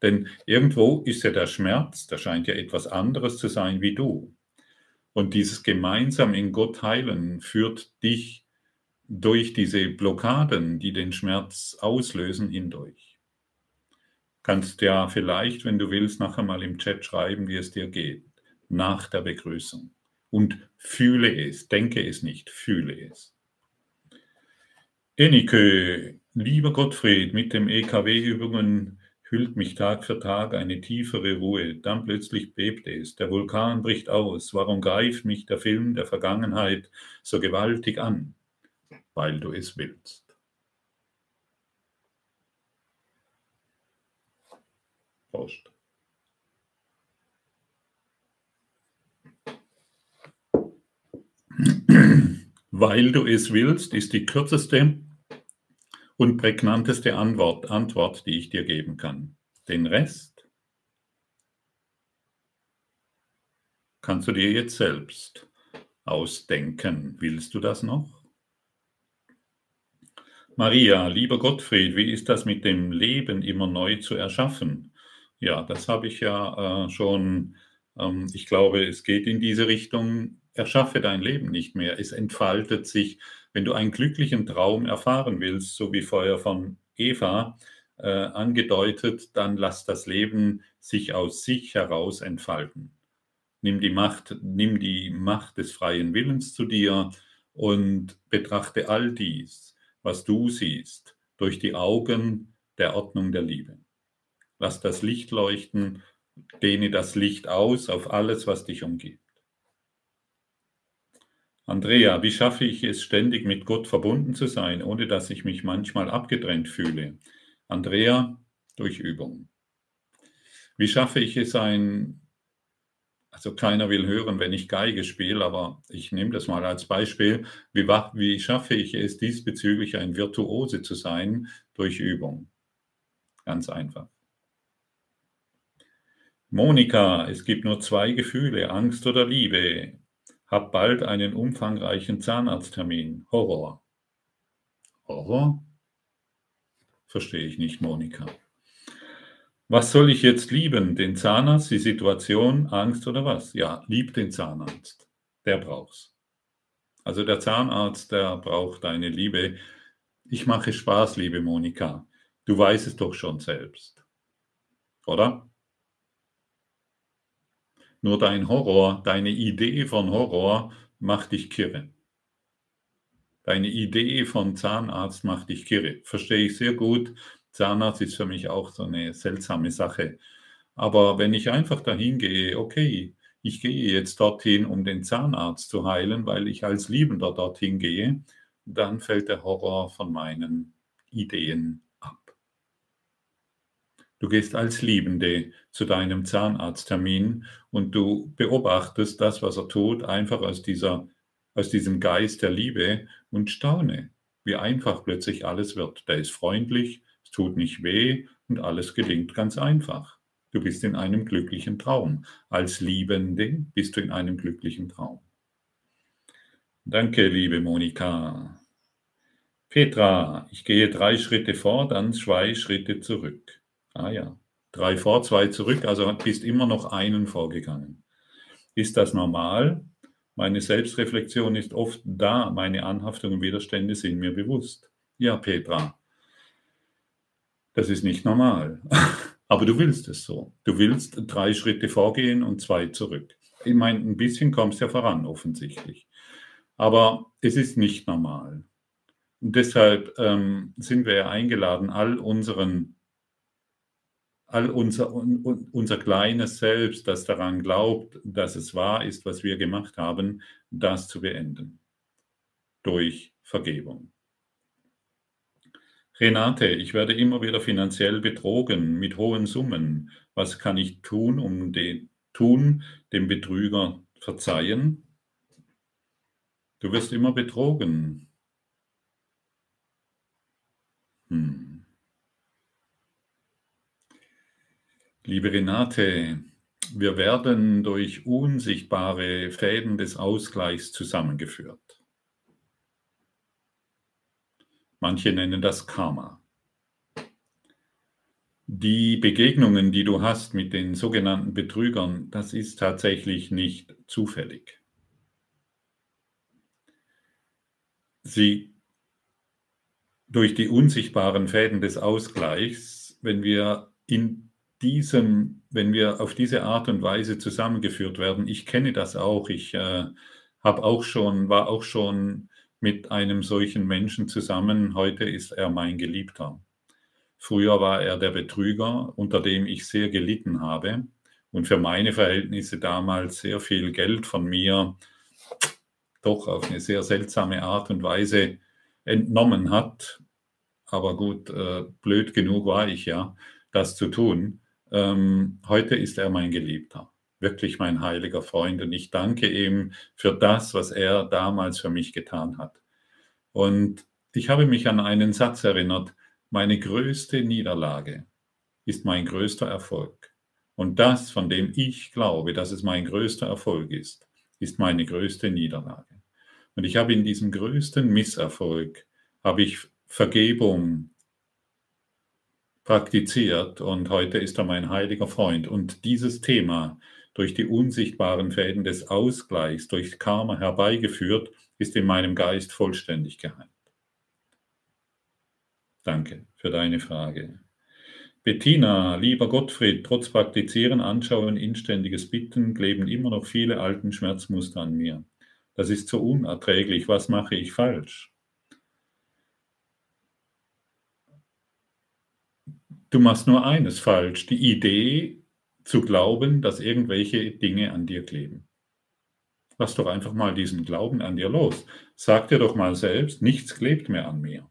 Denn irgendwo ist ja der Schmerz, der scheint ja etwas anderes zu sein wie du. Und dieses gemeinsam in Gott heilen führt dich durch diese Blockaden, die den Schmerz auslösen, hindurch. Kannst ja vielleicht, wenn du willst, nachher mal im Chat schreiben, wie es dir geht, nach der Begrüßung. Und fühle es, denke es nicht, fühle es. Enike, lieber Gottfried, mit dem EKW-Übungen hüllt mich Tag für Tag eine tiefere Ruhe. Dann plötzlich bebt es. Der Vulkan bricht aus. Warum greift mich der Film der Vergangenheit so gewaltig an? Weil du es willst. Prost. Weil du es willst, ist die kürzeste und prägnanteste Antwort, Antwort, die ich dir geben kann. Den Rest kannst du dir jetzt selbst ausdenken. Willst du das noch? Maria, lieber Gottfried, wie ist das mit dem Leben immer neu zu erschaffen? Ja, das habe ich ja äh, schon, ähm, ich glaube, es geht in diese Richtung. Erschaffe dein Leben nicht mehr. Es entfaltet sich wenn du einen glücklichen Traum erfahren willst, so wie vorher von Eva äh, angedeutet, dann lass das Leben sich aus sich heraus entfalten. Nimm die Macht, nimm die Macht des freien Willens zu dir und betrachte all dies, was du siehst, durch die Augen der Ordnung der Liebe. Lass das Licht leuchten, dehne das Licht aus auf alles, was dich umgibt. Andrea, wie schaffe ich es, ständig mit Gott verbunden zu sein, ohne dass ich mich manchmal abgetrennt fühle? Andrea, durch Übung. Wie schaffe ich es, ein, also keiner will hören, wenn ich Geige spiele, aber ich nehme das mal als Beispiel. Wie, wie schaffe ich es, diesbezüglich ein Virtuose zu sein? Durch Übung. Ganz einfach. Monika, es gibt nur zwei Gefühle, Angst oder Liebe. Hab bald einen umfangreichen Zahnarzttermin. Horror. Horror? Verstehe ich nicht, Monika. Was soll ich jetzt lieben? Den Zahnarzt, die Situation, Angst oder was? Ja, lieb den Zahnarzt. Der braucht's. Also der Zahnarzt, der braucht deine Liebe. Ich mache Spaß, liebe Monika. Du weißt es doch schon selbst. Oder? Nur dein Horror, deine Idee von Horror macht dich kirre. Deine Idee von Zahnarzt macht dich kirre. Verstehe ich sehr gut. Zahnarzt ist für mich auch so eine seltsame Sache. Aber wenn ich einfach dahin gehe, okay, ich gehe jetzt dorthin, um den Zahnarzt zu heilen, weil ich als Liebender dorthin gehe, dann fällt der Horror von meinen Ideen Du gehst als Liebende zu deinem Zahnarzttermin und du beobachtest das, was er tut, einfach aus, dieser, aus diesem Geist der Liebe und staune, wie einfach plötzlich alles wird. Der ist freundlich, es tut nicht weh und alles gelingt ganz einfach. Du bist in einem glücklichen Traum. Als Liebende bist du in einem glücklichen Traum. Danke, liebe Monika. Petra, ich gehe drei Schritte vor, dann zwei Schritte zurück. Ah ja, drei vor, zwei zurück, also bist immer noch einen vorgegangen. Ist das normal? Meine Selbstreflexion ist oft da, meine Anhaftung und Widerstände sind mir bewusst. Ja, Petra, das ist nicht normal. [LAUGHS] Aber du willst es so. Du willst drei Schritte vorgehen und zwei zurück. Ich meine, ein bisschen kommst ja voran, offensichtlich. Aber es ist nicht normal. Und deshalb ähm, sind wir ja eingeladen, all unseren all unser, unser kleines Selbst, das daran glaubt, dass es wahr ist, was wir gemacht haben, das zu beenden. Durch Vergebung. Renate, ich werde immer wieder finanziell betrogen mit hohen Summen. Was kann ich tun, um den, tun, dem Betrüger verzeihen? Du wirst immer betrogen. Hm. Liebe Renate, wir werden durch unsichtbare Fäden des Ausgleichs zusammengeführt. Manche nennen das Karma. Die Begegnungen, die du hast mit den sogenannten Betrügern, das ist tatsächlich nicht zufällig. Sie durch die unsichtbaren Fäden des Ausgleichs, wenn wir in diesem, wenn wir auf diese Art und Weise zusammengeführt werden, ich kenne das auch, ich äh, habe auch schon, war auch schon mit einem solchen Menschen zusammen. Heute ist er mein Geliebter. Früher war er der Betrüger, unter dem ich sehr gelitten habe und für meine Verhältnisse damals sehr viel Geld von mir doch auf eine sehr seltsame Art und Weise entnommen hat. Aber gut, äh, blöd genug war ich ja, das zu tun. Ähm, heute ist er mein Geliebter, wirklich mein heiliger Freund und ich danke ihm für das, was er damals für mich getan hat. Und ich habe mich an einen Satz erinnert, meine größte Niederlage ist mein größter Erfolg. Und das, von dem ich glaube, dass es mein größter Erfolg ist, ist meine größte Niederlage. Und ich habe in diesem größten Misserfolg, habe ich Vergebung praktiziert und heute ist er mein heiliger Freund. Und dieses Thema durch die unsichtbaren Fäden des Ausgleichs, durch Karma herbeigeführt, ist in meinem Geist vollständig geheilt. Danke für deine Frage. Bettina, lieber Gottfried, trotz Praktizieren, Anschauen, inständiges Bitten kleben immer noch viele alten Schmerzmuster an mir. Das ist so unerträglich. Was mache ich falsch? Du machst nur eines falsch, die Idee zu glauben, dass irgendwelche Dinge an dir kleben. Lass doch einfach mal diesen Glauben an dir los. Sag dir doch mal selbst, nichts klebt mehr an mir.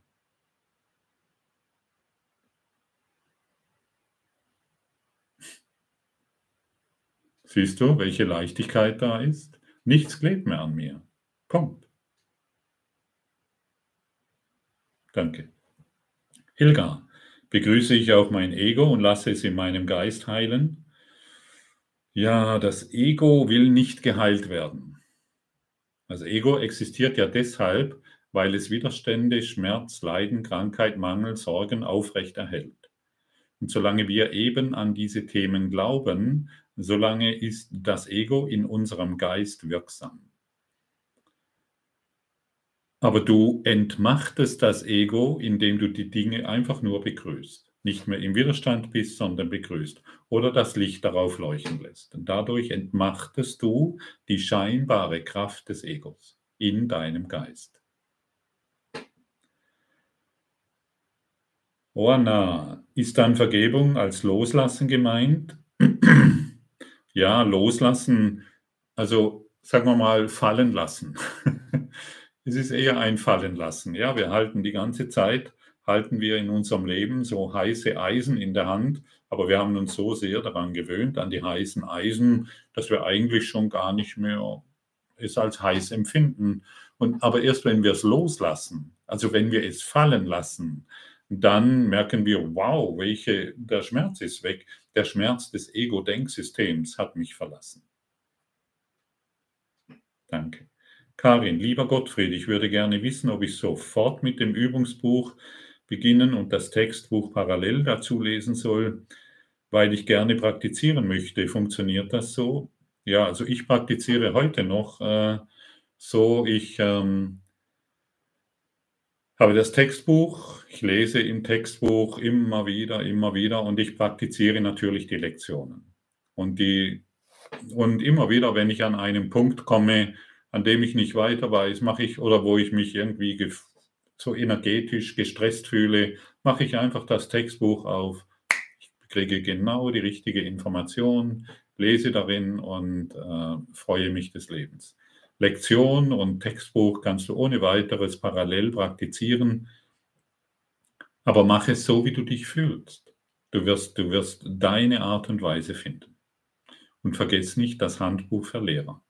Siehst du, welche Leichtigkeit da ist? Nichts klebt mehr an mir. Kommt. Danke. Hilga, begrüße ich auch mein Ego und lasse es in meinem Geist heilen? Ja, das Ego will nicht geheilt werden. Das Ego existiert ja deshalb, weil es Widerstände, Schmerz, Leiden, Krankheit, Mangel, Sorgen aufrechterhält. Und solange wir eben an diese Themen glauben, solange ist das Ego in unserem Geist wirksam. Aber du entmachtest das Ego, indem du die Dinge einfach nur begrüßt. Nicht mehr im Widerstand bist, sondern begrüßt. Oder das Licht darauf leuchten lässt. Und dadurch entmachtest du die scheinbare Kraft des Egos in deinem Geist. Oana, ist dann Vergebung als Loslassen gemeint? [CLEARS THROAT] ja, loslassen, also sagen wir mal, fallen lassen. [LAUGHS] es ist eher ein Fallen lassen. Ja, wir halten die ganze Zeit, halten wir in unserem Leben so heiße Eisen in der Hand, aber wir haben uns so sehr daran gewöhnt, an die heißen Eisen, dass wir eigentlich schon gar nicht mehr es als heiß empfinden. Und, aber erst wenn wir es loslassen, also wenn wir es fallen lassen, dann merken wir, wow, welche, der Schmerz ist weg. Der Schmerz des Ego-Denksystems hat mich verlassen. Danke. Karin, lieber Gottfried, ich würde gerne wissen, ob ich sofort mit dem Übungsbuch beginnen und das Textbuch parallel dazu lesen soll, weil ich gerne praktizieren möchte. Funktioniert das so? Ja, also ich praktiziere heute noch äh, so, ich ähm, habe das Textbuch, ich lese im Textbuch immer wieder, immer wieder und ich praktiziere natürlich die Lektionen. Und, die, und immer wieder, wenn ich an einen Punkt komme, an dem ich nicht weiter weiß, mache ich, oder wo ich mich irgendwie so energetisch gestresst fühle, mache ich einfach das Textbuch auf. Ich kriege genau die richtige Information, lese darin und äh, freue mich des Lebens. Lektion und Textbuch kannst du ohne weiteres parallel praktizieren, aber mach es so, wie du dich fühlst. Du wirst, du wirst deine Art und Weise finden. Und vergiss nicht das Handbuch für Lehrer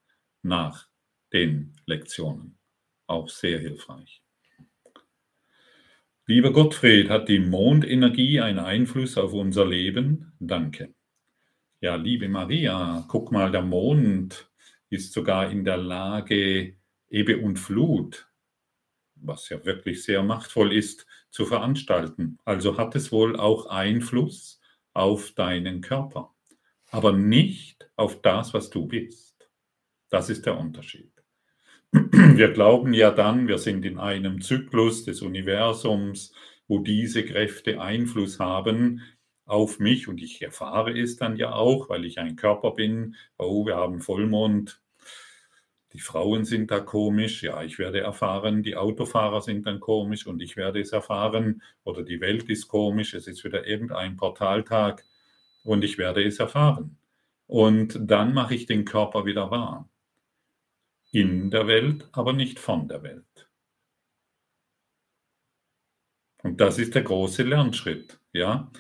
nach den Lektionen. Auch sehr hilfreich. Lieber Gottfried, hat die Mondenergie einen Einfluss auf unser Leben? Danke. Ja, liebe Maria, guck mal, der Mond ist sogar in der Lage, Ebbe und Flut, was ja wirklich sehr machtvoll ist, zu veranstalten. Also hat es wohl auch Einfluss auf deinen Körper, aber nicht auf das, was du bist. Das ist der Unterschied. Wir glauben ja dann, wir sind in einem Zyklus des Universums, wo diese Kräfte Einfluss haben auf mich und ich erfahre es dann ja auch, weil ich ein Körper bin. Oh, wir haben Vollmond. Die Frauen sind da komisch. Ja, ich werde erfahren, die Autofahrer sind dann komisch und ich werde es erfahren. Oder die Welt ist komisch, es ist wieder irgendein Portaltag und ich werde es erfahren. Und dann mache ich den Körper wieder wahr in der Welt, aber nicht von der Welt. Und das ist der große Lernschritt, ja.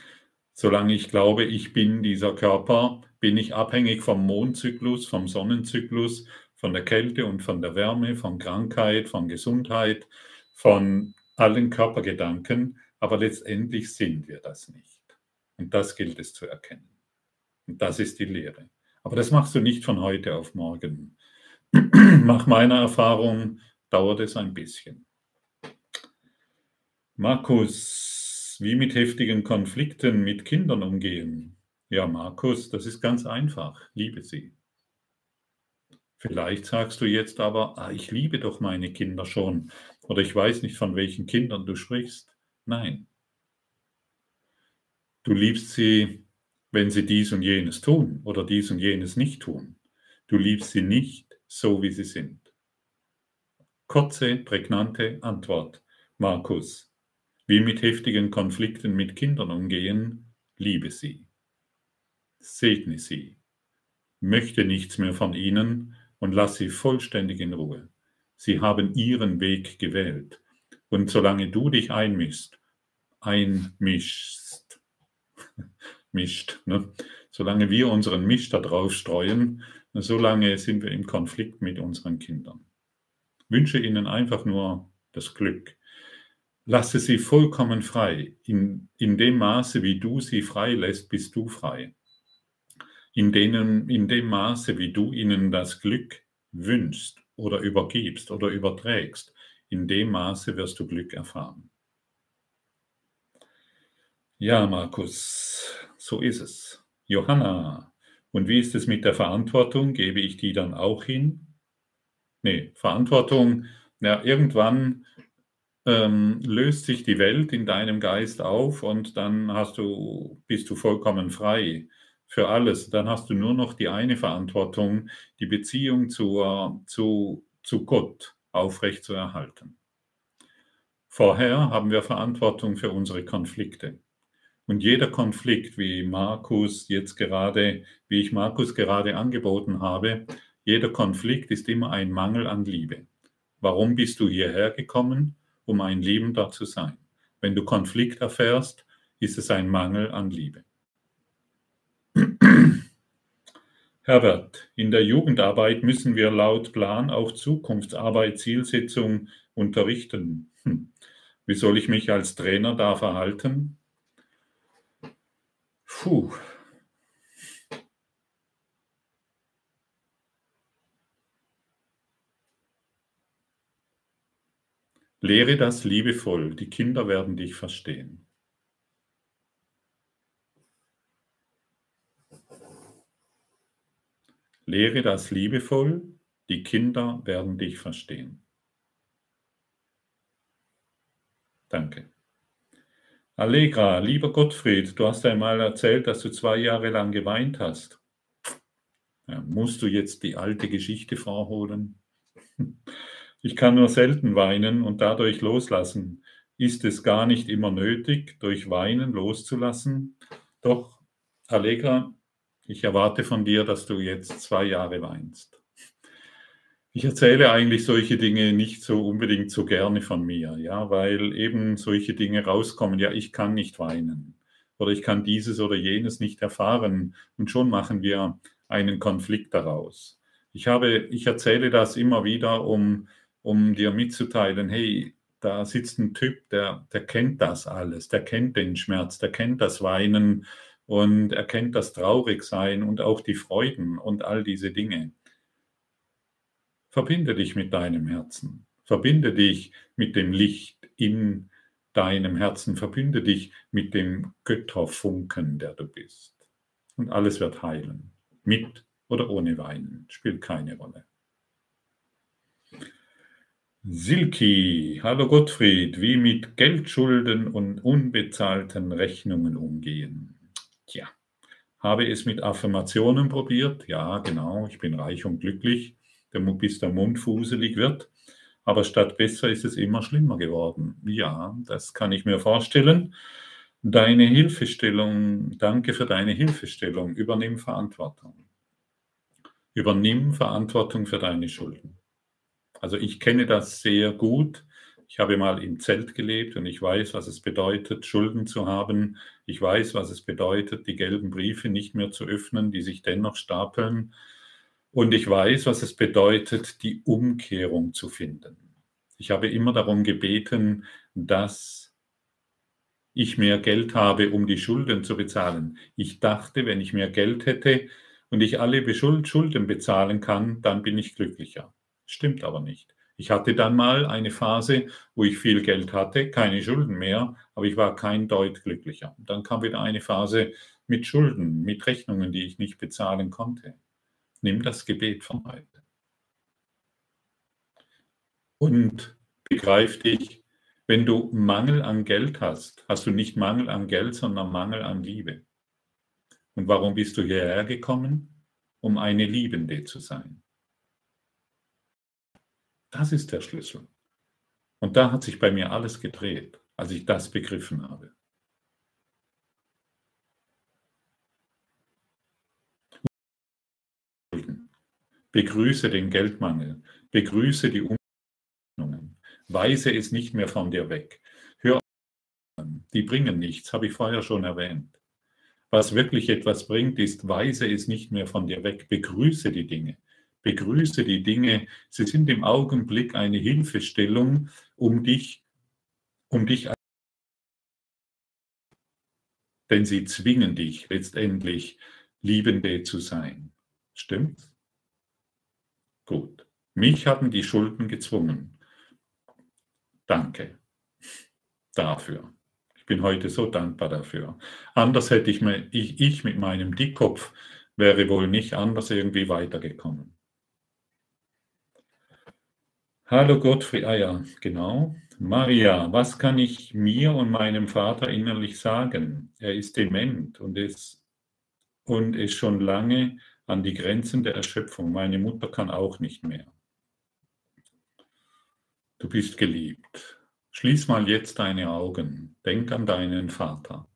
Solange ich glaube, ich bin dieser Körper, bin ich abhängig vom Mondzyklus, vom Sonnenzyklus, von der Kälte und von der Wärme, von Krankheit, von Gesundheit, von allen Körpergedanken, aber letztendlich sind wir das nicht. Und das gilt es zu erkennen. Und das ist die Lehre. Aber das machst du nicht von heute auf morgen. [CLEARS THROAT] Nach meiner Erfahrung dauert es ein bisschen. Markus, wie mit heftigen Konflikten mit Kindern umgehen? Ja, Markus, das ist ganz einfach. Liebe sie. Vielleicht sagst du jetzt aber, ah, ich liebe doch meine Kinder schon. Oder ich weiß nicht, von welchen Kindern du sprichst. Nein. Du liebst sie, wenn sie dies und jenes tun oder dies und jenes nicht tun. Du liebst sie nicht, so wie sie sind? Kurze, prägnante Antwort. Markus, wie mit heftigen Konflikten mit Kindern umgehen, liebe sie. Segne sie. Möchte nichts mehr von ihnen und lass sie vollständig in Ruhe. Sie haben ihren Weg gewählt. Und solange du dich einmischst, einmischst, [LAUGHS] mischt, ne? Solange wir unseren Misch da drauf streuen, solange sind wir im Konflikt mit unseren Kindern. wünsche ihnen einfach nur das Glück. Lasse sie vollkommen frei. In, in dem Maße, wie du sie frei lässt, bist du frei. In, denen, in dem Maße, wie du ihnen das Glück wünschst oder übergibst oder überträgst, in dem Maße wirst du Glück erfahren. Ja, Markus, so ist es. Johanna, und wie ist es mit der Verantwortung? Gebe ich die dann auch hin? Nee, Verantwortung, ja, irgendwann ähm, löst sich die Welt in deinem Geist auf und dann hast du, bist du vollkommen frei für alles. Dann hast du nur noch die eine Verantwortung, die Beziehung zur, zu, zu Gott aufrechtzuerhalten. Vorher haben wir Verantwortung für unsere Konflikte. Und jeder Konflikt, wie Markus jetzt gerade, wie ich Markus gerade angeboten habe, jeder Konflikt ist immer ein Mangel an Liebe. Warum bist du hierher gekommen? Um ein Liebender zu sein. Wenn du Konflikt erfährst, ist es ein Mangel an Liebe. [CLEARS THROAT] Herbert, in der Jugendarbeit müssen wir laut Plan auch Zukunftsarbeit, Zielsetzung unterrichten. Hm. Wie soll ich mich als Trainer da verhalten? Puh. Lehre das liebevoll, die Kinder werden dich verstehen. Lehre das liebevoll, die Kinder werden dich verstehen. Danke. Allegra, lieber Gottfried, du hast einmal erzählt, dass du zwei Jahre lang geweint hast. Ja, musst du jetzt die alte Geschichte vorholen? [LAUGHS] Ich kann nur selten weinen und dadurch loslassen. Ist es gar nicht immer nötig, durch Weinen loszulassen? Doch Allegra, ich erwarte von dir, dass du jetzt zwei Jahre weinst. Ich erzähle eigentlich solche Dinge nicht so unbedingt so gerne von mir, ja, weil eben solche Dinge rauskommen, ja, ich kann nicht weinen oder ich kann dieses oder jenes nicht erfahren und schon machen wir einen Konflikt daraus. Ich habe, ich erzähle das immer wieder, um, um dir mitzuteilen, hey, da sitzt ein Typ, der, der kennt das alles, der kennt den Schmerz, der kennt das Weinen und er kennt das Traurigsein und auch die Freuden und all diese Dinge. Verbinde dich mit deinem Herzen, verbinde dich mit dem Licht in deinem Herzen, verbinde dich mit dem Götterfunken, der du bist. Und alles wird heilen, mit oder ohne Weinen, spielt keine Rolle. Silki, hallo Gottfried, wie mit Geldschulden und unbezahlten Rechnungen umgehen. Tja, habe es mit Affirmationen probiert. Ja, genau, ich bin reich und glücklich, bis der Mund fuselig wird. Aber statt besser ist es immer schlimmer geworden. Ja, das kann ich mir vorstellen. Deine Hilfestellung, danke für deine Hilfestellung. Übernimm Verantwortung. Übernimm Verantwortung für deine Schulden. Also ich kenne das sehr gut. Ich habe mal im Zelt gelebt und ich weiß, was es bedeutet, Schulden zu haben. Ich weiß, was es bedeutet, die gelben Briefe nicht mehr zu öffnen, die sich dennoch stapeln. Und ich weiß, was es bedeutet, die Umkehrung zu finden. Ich habe immer darum gebeten, dass ich mehr Geld habe, um die Schulden zu bezahlen. Ich dachte, wenn ich mehr Geld hätte und ich alle Schulden bezahlen kann, dann bin ich glücklicher. Stimmt aber nicht. Ich hatte dann mal eine Phase, wo ich viel Geld hatte, keine Schulden mehr, aber ich war kein Deut glücklicher. Dann kam wieder eine Phase mit Schulden, mit Rechnungen, die ich nicht bezahlen konnte. Nimm das Gebet von heute. Und begreif dich, wenn du Mangel an Geld hast, hast du nicht Mangel an Geld, sondern Mangel an Liebe. Und warum bist du hierher gekommen? Um eine Liebende zu sein. Das ist der Schlüssel. Und da hat sich bei mir alles gedreht, als ich das begriffen habe. Begrüße den Geldmangel, begrüße die Umwandlungen, weise es nicht mehr von dir weg. Hör die bringen nichts, habe ich vorher schon erwähnt. Was wirklich etwas bringt, ist, weise es nicht mehr von dir weg, begrüße die Dinge begrüße die Dinge. Sie sind im Augenblick eine Hilfestellung, um dich, um dich, denn sie zwingen dich letztendlich, Liebende zu sein. Stimmt's? Gut. Mich haben die Schulden gezwungen. Danke dafür. Ich bin heute so dankbar dafür. Anders hätte ich, ich, ich mit meinem Dickkopf wäre wohl nicht anders irgendwie weitergekommen. Hallo Gottfried, ah ja, genau. Maria, was kann ich mir und meinem Vater innerlich sagen? Er ist dement und ist, und ist schon lange an die Grenzen der Erschöpfung. Meine Mutter kann auch nicht mehr. Du bist geliebt. Schließ mal jetzt deine Augen. Denk an deinen Vater.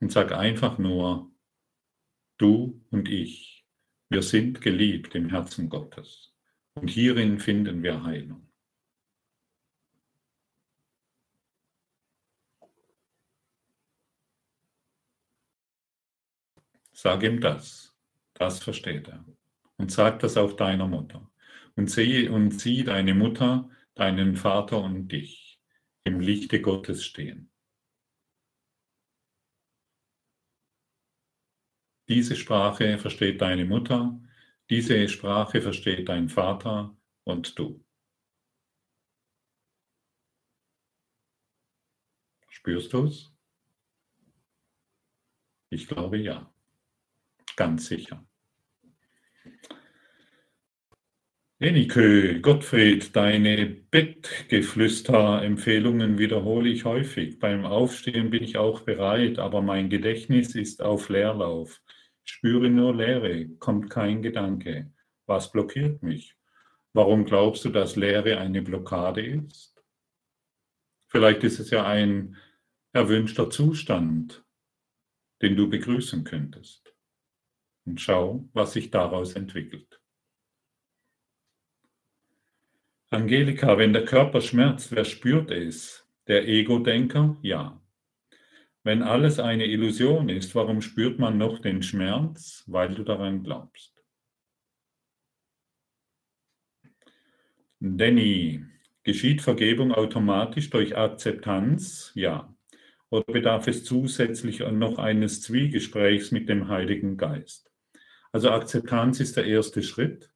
Und sag einfach nur, du und ich, wir sind geliebt im Herzen Gottes. Und hierin finden wir Heilung. Sag ihm das. Das versteht er. Und sag das auch deiner Mutter. Und sieh, und sieh deine Mutter, deinen Vater und dich im Lichte Gottes stehen. Diese Sprache versteht deine Mutter, diese Sprache versteht dein Vater und du. Spürst du es? Ich glaube ja. Ganz sicher. Enike, Gottfried, deine Bettgeflüster-Empfehlungen wiederhole ich häufig. Beim Aufstehen bin ich auch bereit, aber mein Gedächtnis ist auf Leerlauf. Spüre nur Leere, kommt kein Gedanke. Was blockiert mich? Warum glaubst du, dass Leere eine Blockade ist? Vielleicht ist es ja ein erwünschter Zustand. den du begrüßen könntest. Und schau, was sich daraus entwickelt. Angelika, wenn der Körper schmerzt, wer spürt es? Der Ego-Denker? Ja. Wenn alles eine Illusion ist, warum spürt man noch den Schmerz? Weil du daran glaubst. Danny, geschieht Vergebung automatisch durch Akzeptanz? Ja. Oder bedarf es zusätzlich noch eines Zwiegesprächs mit dem Heiligen Geist? Also Akzeptanz ist der erste Schritt.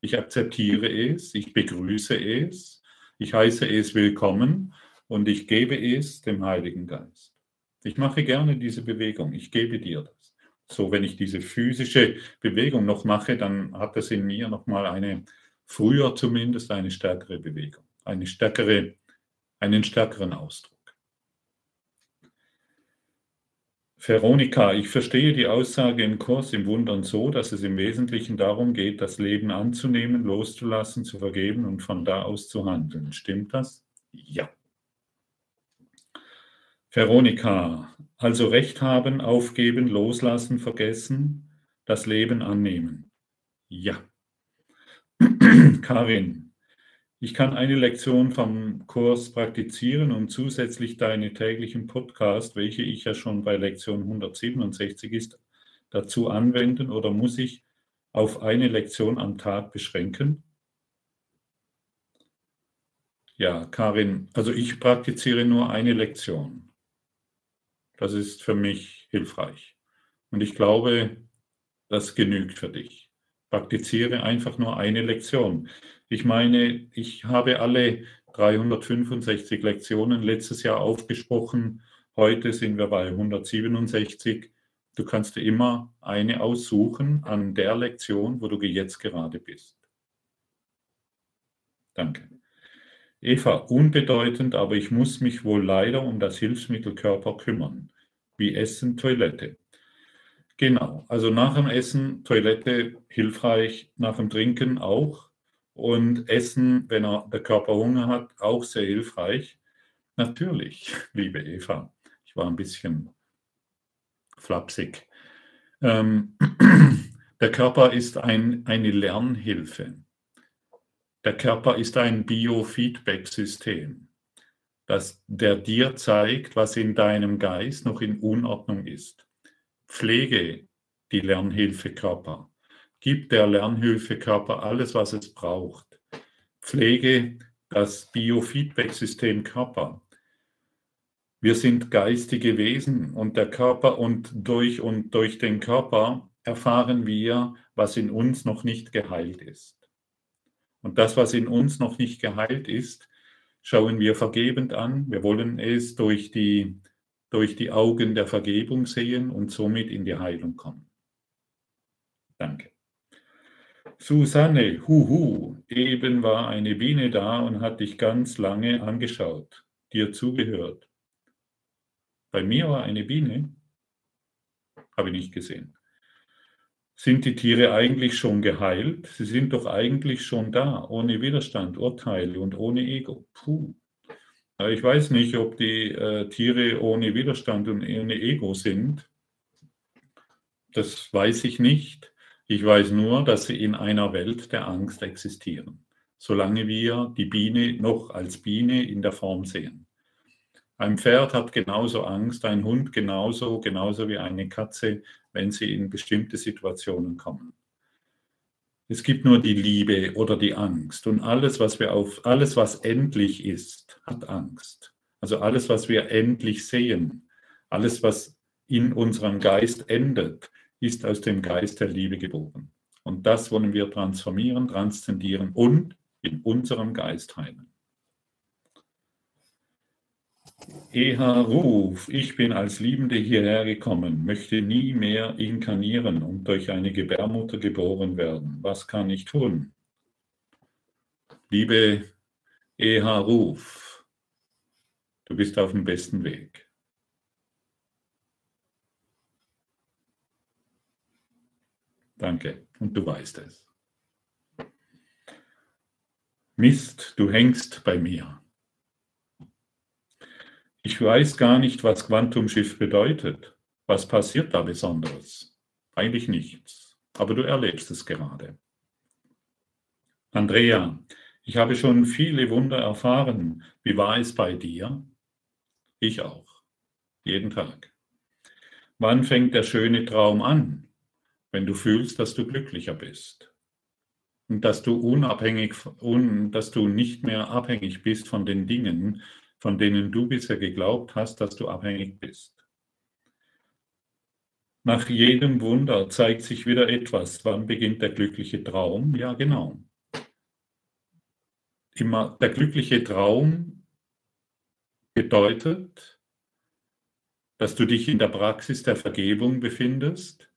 Ich akzeptiere es, ich begrüße es, ich heiße es willkommen und ich gebe es dem Heiligen Geist. Ich mache gerne diese Bewegung, ich gebe dir das. So, wenn ich diese physische Bewegung noch mache, dann hat das in mir nochmal eine, früher zumindest, eine stärkere Bewegung, eine stärkere, einen stärkeren Ausdruck. Veronika, ich verstehe die Aussage im Kurs im Wundern so, dass es im Wesentlichen darum geht, das Leben anzunehmen, loszulassen, zu vergeben und von da aus zu handeln. Stimmt das? Ja. Veronika, also Recht haben, aufgeben, loslassen, vergessen, das Leben annehmen. Ja. [CLEARS THROAT] Karin, ich kann eine Lektion vom Kurs praktizieren und zusätzlich deine täglichen Podcast, welche ich ja schon bei Lektion 167 ist, dazu anwenden oder muss ich auf eine Lektion am Tag beschränken? Ja, Karin, also ich praktiziere nur eine Lektion. Das ist für mich hilfreich. Und ich glaube, das genügt für dich. Praktiziere einfach nur eine Lektion. Ich meine, ich habe alle 365 Lektionen letztes Jahr aufgesprochen. Heute sind wir bei 167. Du kannst dir immer eine aussuchen an der Lektion, wo du jetzt gerade bist. Danke. Eva, unbedeutend, aber ich muss mich wohl leider um das Hilfsmittel Körper kümmern, wie Essen, Toilette. Genau, also nach dem Essen, Toilette hilfreich, nach dem Trinken auch. Und Essen, wenn er, der Körper Hunger hat, auch sehr hilfreich. Natürlich, [LAUGHS] liebe Eva, ich war ein bisschen flapsig. Ähm, [CLEARS THROAT] der Körper ist ein, eine Lernhilfe. Der Körper ist ein Biofeedback-System, der dir zeigt, was in deinem Geist noch in Unordnung ist. Pflege die Lernhilfe Körper. Gib der Lernhilfekörper alles, was es braucht. Pflege das Biofeedback-System Körper. Wir sind geistige Wesen und der Körper und durch und durch den Körper erfahren wir, was in uns noch nicht geheilt ist. Und das, was in uns noch nicht geheilt ist, schauen wir vergebend an. Wir wollen es durch die, durch die Augen der Vergebung sehen und somit in die Heilung kommen. Danke. Susanne, huhu, eben war eine Biene da und hat dich ganz lange angeschaut, dir zugehört. Bei mir war eine Biene, habe ich nicht gesehen. Sind die Tiere eigentlich schon geheilt? Sie sind doch eigentlich schon da, ohne Widerstand, Urteile und ohne Ego. Puh. Ich weiß nicht, ob die äh, Tiere ohne Widerstand und ohne Ego sind. Das weiß ich nicht. Ich weiß nur, dass sie in einer Welt der Angst existieren, solange wir die Biene noch als Biene in der Form sehen. Ein Pferd hat genauso Angst, ein Hund genauso, genauso wie eine Katze, wenn sie in bestimmte Situationen kommen. Es gibt nur die Liebe oder die Angst und alles, was wir auf alles, was endlich ist, hat Angst. Also alles, was wir endlich sehen, alles, was in unserem Geist endet, ist aus dem Geist der Liebe geboren. Und das wollen wir transformieren, transzendieren und in unserem Geist heilen. Eha Ruf, ich bin als Liebende hierher gekommen, möchte nie mehr inkarnieren und durch eine Gebärmutter geboren werden. Was kann ich tun? Liebe Eha Ruf, du bist auf dem besten Weg. Danke. Und du weißt es. Mist, du hängst bei mir. Ich weiß gar nicht, was Quantumschiff bedeutet. Was passiert da Besonderes? Eigentlich nichts, aber du erlebst es gerade. Andrea, ich habe schon viele Wunder erfahren. Wie war es bei dir? Ich auch. Jeden Tag. Wann fängt der schöne Traum an? Wenn du fühlst, dass du glücklicher bist. Und dass du unabhängig, un, dass du nicht mehr abhängig bist von den Dingen, von denen du bisher geglaubt hast, dass du abhängig bist. Nach jedem Wunder zeigt sich wieder etwas. Wann beginnt der glückliche Traum? Ja, genau immer der glückliche Traum bedeutet, dass du dich in der Praxis der Vergebung befindest,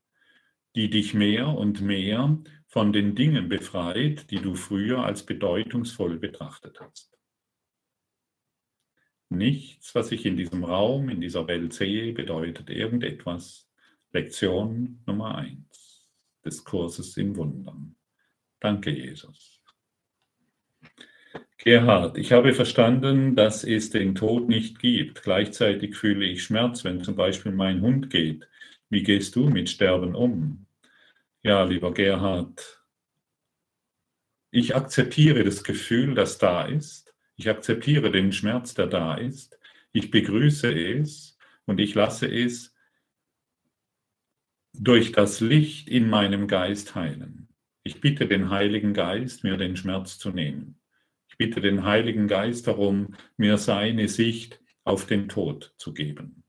die dich mehr und mehr von den Dingen befreit, die du früher als bedeutungsvoll betrachtet hast. Nichts, was ich in diesem Raum, in dieser Welt sehe, bedeutet irgendetwas. Lektion Nummer eins des Kurses im Wundern. Danke, Jesus. Gerhard, ich habe verstanden, dass es den Tod nicht gibt. Gleichzeitig fühle ich Schmerz, wenn zum Beispiel mein Hund geht. Wie gehst du mit Sterben um? Ja, lieber Gerhard, ich akzeptiere das Gefühl, das da ist. Ich akzeptiere den Schmerz, der da ist. Ich begrüße es und ich lasse es durch das Licht in meinem Geist heilen. Ich bitte den Heiligen Geist, mir den Schmerz zu nehmen bitte den Heiligen Geist darum, mir seine Sicht auf den Tod zu geben,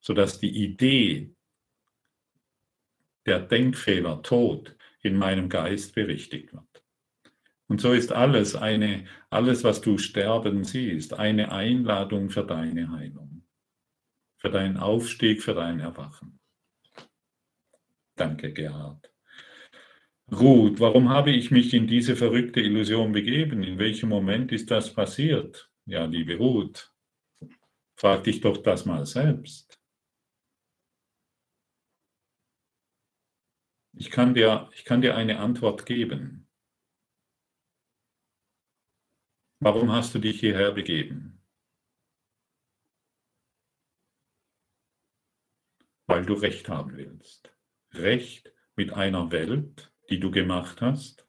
sodass die Idee, der Denkfehler Tod in meinem Geist berichtigt wird. Und so ist alles eine, alles, was du sterben siehst, eine Einladung für deine Heilung, für deinen Aufstieg, für dein Erwachen. Danke, Gerhard. Ruth, warum habe ich mich in diese verrückte Illusion begeben? In welchem Moment ist das passiert? Ja, liebe Ruth, frag dich doch das mal selbst. Ich kann dir, ich kann dir eine Antwort geben. Warum hast du dich hierher begeben? Weil du Recht haben willst. Recht mit einer Welt, die du gemacht hast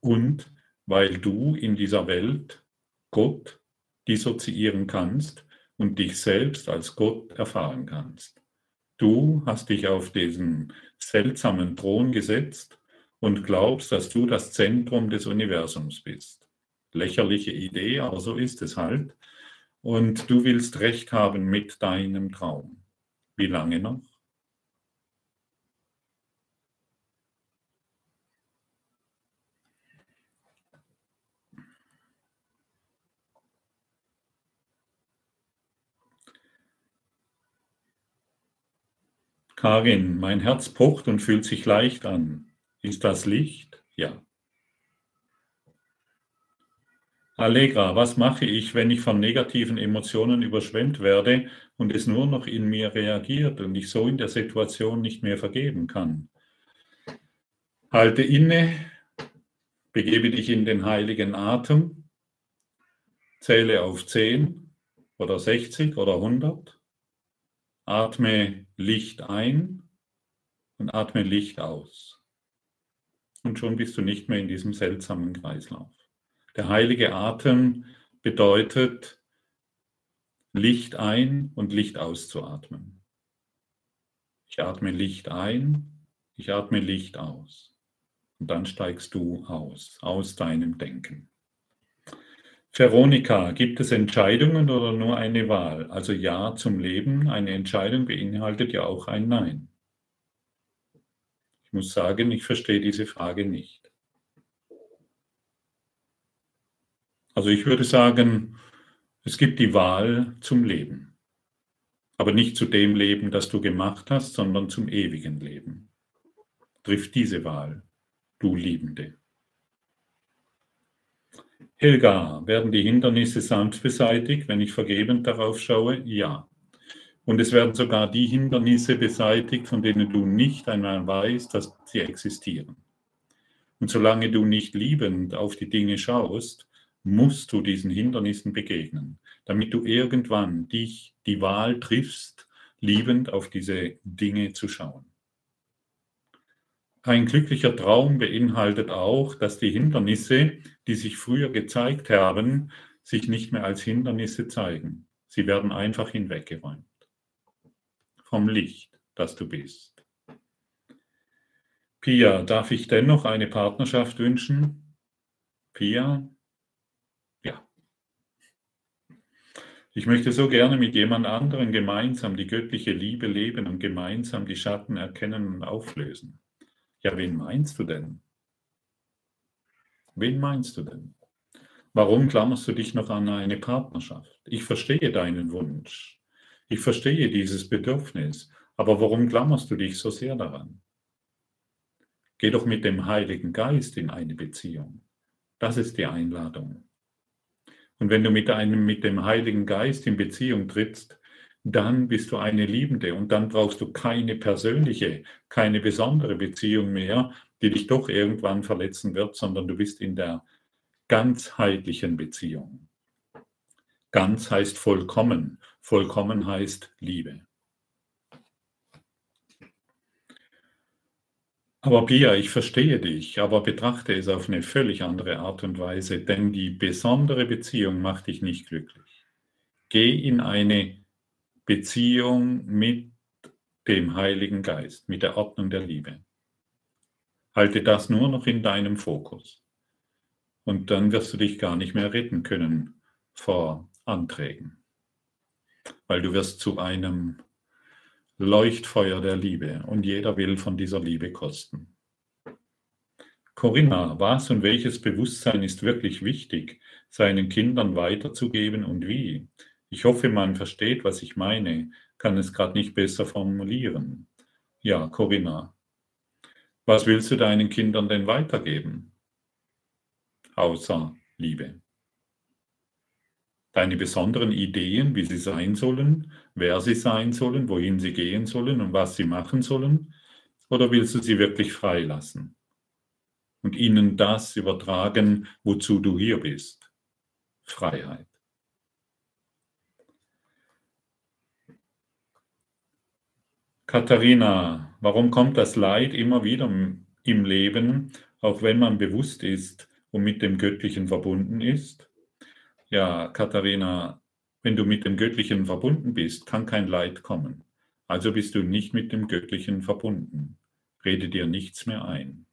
und weil du in dieser Welt Gott dissoziieren kannst und dich selbst als Gott erfahren kannst. Du hast dich auf diesen seltsamen Thron gesetzt und glaubst, dass du das Zentrum des Universums bist. Lächerliche Idee, aber so ist es halt. Und du willst recht haben mit deinem Traum. Wie lange noch? Karin, mein Herz pocht und fühlt sich leicht an. Ist das Licht? Ja. Allegra, was mache ich, wenn ich von negativen Emotionen überschwemmt werde und es nur noch in mir reagiert und ich so in der Situation nicht mehr vergeben kann? Halte inne, begebe dich in den heiligen Atem, zähle auf 10 oder 60 oder 100 Atme Licht ein und atme Licht aus. Und schon bist du nicht mehr in diesem seltsamen Kreislauf. Der heilige Atem bedeutet, Licht ein und Licht auszuatmen. Ich atme Licht ein, ich atme Licht aus. Und dann steigst du aus, aus deinem Denken. Veronika, gibt es Entscheidungen oder nur eine Wahl? Also Ja zum Leben, eine Entscheidung beinhaltet ja auch ein Nein. Ich muss sagen, ich verstehe diese Frage nicht. Also ich würde sagen, es gibt die Wahl zum Leben. Aber nicht zu dem Leben, das du gemacht hast, sondern zum ewigen Leben. Triff diese Wahl, du Liebende. Helga, werden die Hindernisse sanft beseitigt, wenn ich vergebend darauf schaue? Ja. Und es werden sogar die Hindernisse beseitigt, von denen du nicht einmal weißt, dass sie existieren. Und solange du nicht liebend auf die Dinge schaust, musst du diesen Hindernissen begegnen, damit du irgendwann dich die Wahl triffst, liebend auf diese Dinge zu schauen. Ein glücklicher Traum beinhaltet auch, dass die Hindernisse, die sich früher gezeigt haben, sich nicht mehr als Hindernisse zeigen. Sie werden einfach hinweggeräumt. Vom Licht, das du bist. Pia, darf ich dennoch eine Partnerschaft wünschen? Pia? Ja. Ich möchte so gerne mit jemand anderem gemeinsam die göttliche Liebe leben und gemeinsam die Schatten erkennen und auflösen. Ja, wen meinst du denn? Wen meinst du denn? Warum klammerst du dich noch an eine Partnerschaft? Ich verstehe deinen Wunsch. Ich verstehe dieses Bedürfnis. Aber warum klammerst du dich so sehr daran? Geh doch mit dem Heiligen Geist in eine Beziehung. Das ist die Einladung. Und wenn du mit, einem, mit dem Heiligen Geist in Beziehung trittst, dann bist du eine Liebende und dann brauchst du keine persönliche, keine besondere Beziehung mehr, die dich doch irgendwann verletzen wird, sondern du bist in der ganzheitlichen Beziehung. Ganz heißt vollkommen, vollkommen heißt Liebe. Aber Pia, ich verstehe dich, aber betrachte es auf eine völlig andere Art und Weise, denn die besondere Beziehung macht dich nicht glücklich. Geh in eine Beziehung mit dem Heiligen Geist, mit der Ordnung der Liebe. Halte das nur noch in deinem Fokus. Und dann wirst du dich gar nicht mehr retten können vor Anträgen. Weil du wirst zu einem Leuchtfeuer der Liebe und jeder will von dieser Liebe kosten. Corinna, was und welches Bewusstsein ist wirklich wichtig, seinen Kindern weiterzugeben und wie? Ich hoffe, man versteht, was ich meine, kann es gerade nicht besser formulieren. Ja, Corinna, was willst du deinen Kindern denn weitergeben? Außer Liebe. Deine besonderen Ideen, wie sie sein sollen, wer sie sein sollen, wohin sie gehen sollen und was sie machen sollen? Oder willst du sie wirklich freilassen und ihnen das übertragen, wozu du hier bist? Freiheit. Katharina, warum kommt das Leid immer wieder im Leben, auch wenn man bewusst ist und mit dem Göttlichen verbunden ist? Ja, Katharina, wenn du mit dem Göttlichen verbunden bist, kann kein Leid kommen. Also bist du nicht mit dem Göttlichen verbunden. Rede dir nichts mehr ein.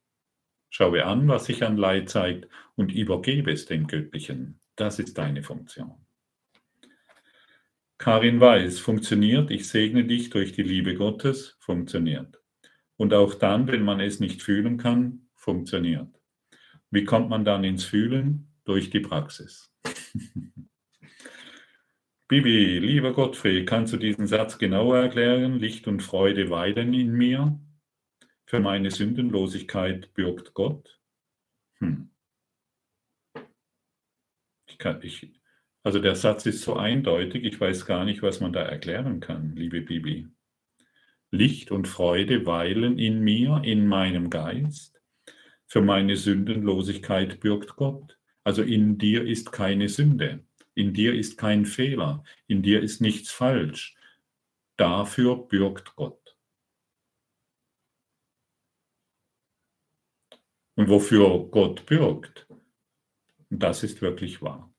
Schaue an, was sich an Leid zeigt und übergebe es dem Göttlichen. Das ist deine Funktion. Karin weiß, funktioniert, ich segne dich durch die Liebe Gottes, funktioniert. Und auch dann, wenn man es nicht fühlen kann, funktioniert. Wie kommt man dann ins Fühlen? Durch die Praxis. [LAUGHS] Bibi, lieber Gottfried, kannst du diesen Satz genauer erklären? Licht und Freude weilen in mir. Für meine Sündenlosigkeit bürgt Gott. Hm. Ich, kann, ich, also der Satz ist so eindeutig, ich weiß gar nicht, was man da erklären kann, liebe Bibi. Licht und Freude weilen in mir, in meinem Geist. Für meine Sündenlosigkeit bürgt Gott. Also in dir ist keine Sünde, in dir ist kein Fehler, in dir ist nichts falsch. Dafür bürgt Gott. Und wofür Gott bürgt, das ist wirklich wahr.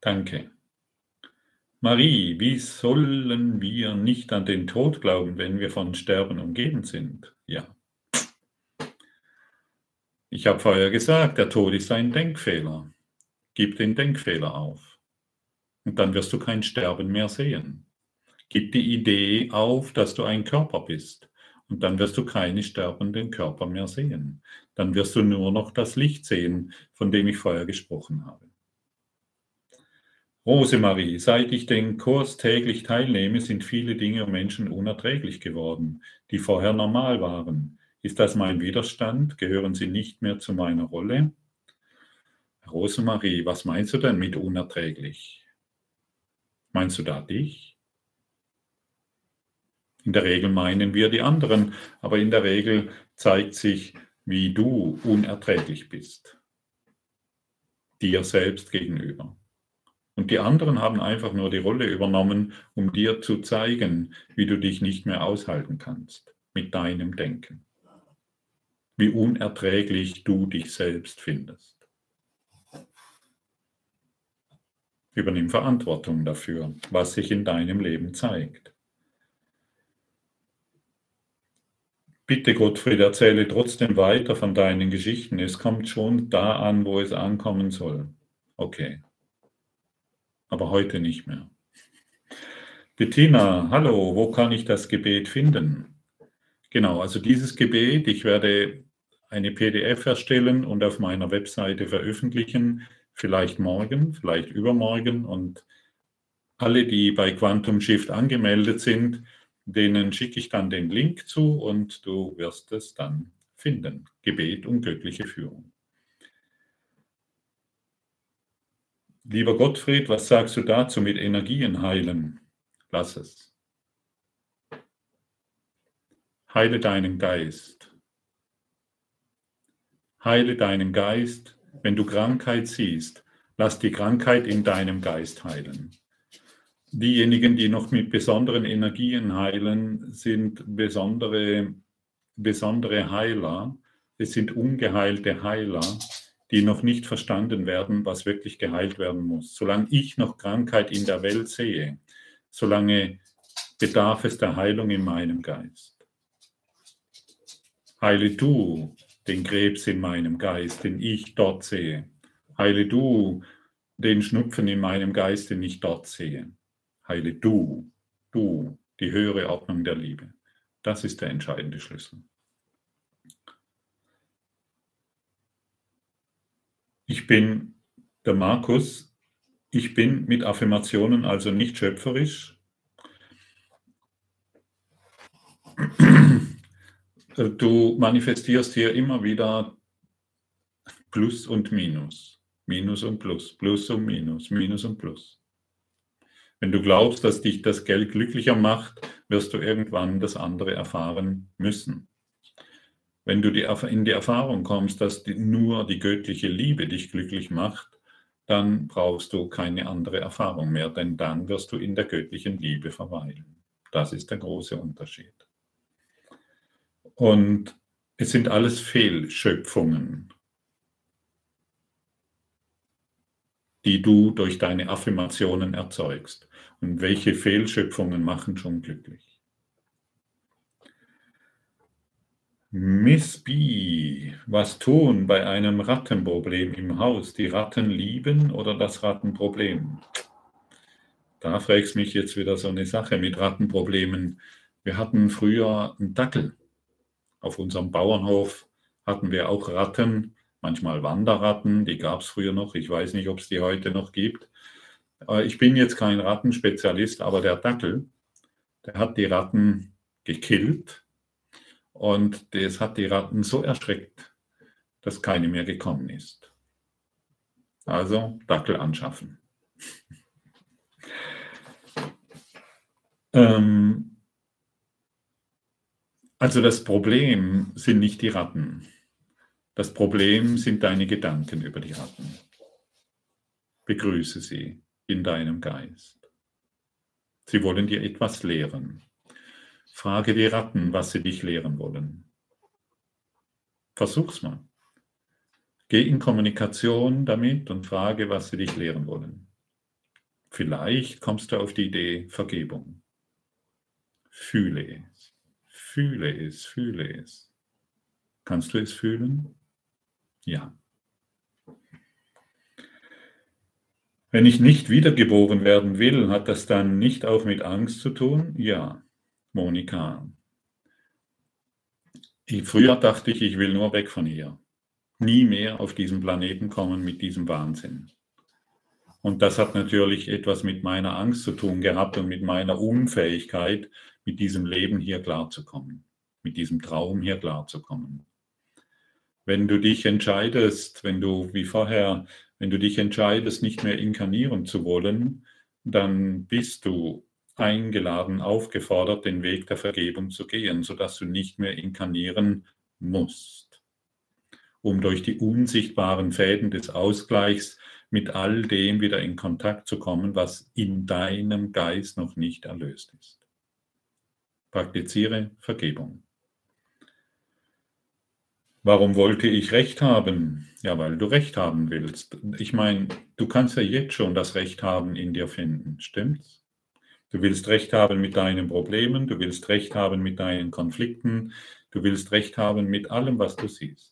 Danke. Marie, wie sollen wir nicht an den Tod glauben, wenn wir von Sterben umgeben sind? Ja. Ich habe vorher gesagt, der Tod ist ein Denkfehler. Gib den Denkfehler auf. Und dann wirst du kein Sterben mehr sehen. Gib die Idee auf, dass du ein Körper bist. Und dann wirst du keine sterbenden Körper mehr sehen. Dann wirst du nur noch das Licht sehen, von dem ich vorher gesprochen habe. Rosemarie, seit ich den Kurs täglich teilnehme, sind viele Dinge und Menschen unerträglich geworden, die vorher normal waren. Ist das mein Widerstand? Gehören sie nicht mehr zu meiner Rolle? Rosemarie, was meinst du denn mit unerträglich? Meinst du da dich? In der Regel meinen wir die anderen, aber in der Regel zeigt sich, wie du unerträglich bist. Dir selbst gegenüber. Und die anderen haben einfach nur die Rolle übernommen, um dir zu zeigen, wie du dich nicht mehr aushalten kannst mit deinem Denken. Wie unerträglich du dich selbst findest. Übernimm Verantwortung dafür, was sich in deinem Leben zeigt. Bitte Gottfried, erzähle trotzdem weiter von deinen Geschichten. Es kommt schon da an, wo es ankommen soll. Okay. Aber heute nicht mehr. Bettina, hallo, wo kann ich das Gebet finden? Genau, also dieses Gebet, ich werde eine PDF erstellen und auf meiner Webseite veröffentlichen, vielleicht morgen, vielleicht übermorgen. Und alle, die bei Quantum Shift angemeldet sind, denen schicke ich dann den Link zu und du wirst es dann finden. Gebet und göttliche Führung. Lieber Gottfried, was sagst du dazu mit Energien heilen? Lass es. Heile deinen Geist. Heile deinen Geist. Wenn du Krankheit siehst, lass die Krankheit in deinem Geist heilen. Diejenigen, die noch mit besonderen Energien heilen, sind besondere, besondere Heiler. Es sind ungeheilte Heiler, die noch nicht verstanden werden, was wirklich geheilt werden muss. Solange ich noch Krankheit in der Welt sehe, solange bedarf es der Heilung in meinem Geist. Heile du den Krebs in meinem Geist, den ich dort sehe. Heile du den Schnupfen in meinem Geist, den ich dort sehe heile du, du, die höhere Ordnung der Liebe. Das ist der entscheidende Schlüssel. Ich bin der Markus, ich bin mit Affirmationen also nicht schöpferisch. Du manifestierst hier immer wieder Plus und Minus, Minus und Plus, Plus und Minus, Minus und Plus. Wenn du glaubst, dass dich das Geld glücklicher macht, wirst du irgendwann das andere erfahren müssen. Wenn du in die Erfahrung kommst, dass nur die göttliche Liebe dich glücklich macht, dann brauchst du keine andere Erfahrung mehr, denn dann wirst du in der göttlichen Liebe verweilen. Das ist der große Unterschied. Und es sind alles Fehlschöpfungen. die du durch deine Affirmationen erzeugst. Und welche Fehlschöpfungen machen schon glücklich? Miss B, was tun bei einem Rattenproblem im Haus? Die Ratten lieben oder das Rattenproblem? Da fragst mich jetzt wieder so eine Sache mit Rattenproblemen. Wir hatten früher einen Dackel. Auf unserem Bauernhof hatten wir auch Ratten manchmal Wanderratten, die gab es früher noch. Ich weiß nicht, ob es die heute noch gibt. Ich bin jetzt kein Rattenspezialist, aber der Dackel, der hat die Ratten gekillt und das hat die Ratten so erschreckt, dass keine mehr gekommen ist. Also Dackel anschaffen. [LAUGHS] ähm, also das Problem sind nicht die Ratten. Das Problem sind deine Gedanken über die Ratten. Begrüße sie in deinem Geist. Sie wollen dir etwas lehren. Frage die Ratten, was sie dich lehren wollen. Versuch's mal. Geh in Kommunikation damit und frage, was sie dich lehren wollen. Vielleicht kommst du auf die Idee Vergebung. Fühle es. Fühle es, fühle es. Kannst du es fühlen? Ja. Wenn ich nicht wiedergeboren werden will, hat das dann nicht auch mit Angst zu tun? Ja, Monika. früher dachte ich, ich will nur weg von hier. Nie mehr auf diesen Planeten kommen mit diesem Wahnsinn. Und das hat natürlich etwas mit meiner Angst zu tun gehabt und mit meiner Unfähigkeit, mit diesem Leben hier klarzukommen, mit diesem Traum hier klarzukommen. Wenn du dich entscheidest, wenn du wie vorher, wenn du dich entscheidest, nicht mehr inkarnieren zu wollen, dann bist du eingeladen, aufgefordert, den Weg der Vergebung zu gehen, sodass du nicht mehr inkarnieren musst, um durch die unsichtbaren Fäden des Ausgleichs mit all dem wieder in Kontakt zu kommen, was in deinem Geist noch nicht erlöst ist. Praktiziere Vergebung. Warum wollte ich Recht haben? Ja, weil du Recht haben willst. Ich meine, du kannst ja jetzt schon das Recht haben in dir finden, stimmt's? Du willst Recht haben mit deinen Problemen, du willst Recht haben mit deinen Konflikten, du willst Recht haben mit allem, was du siehst.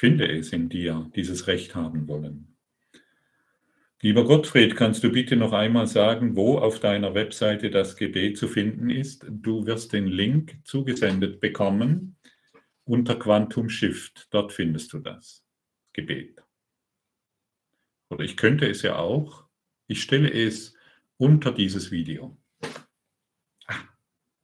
Finde es in dir, dieses Recht haben wollen. Lieber Gottfried, kannst du bitte noch einmal sagen, wo auf deiner Webseite das Gebet zu finden ist? Du wirst den Link zugesendet bekommen unter Quantum Shift. Dort findest du das Gebet. Oder ich könnte es ja auch, ich stelle es unter dieses Video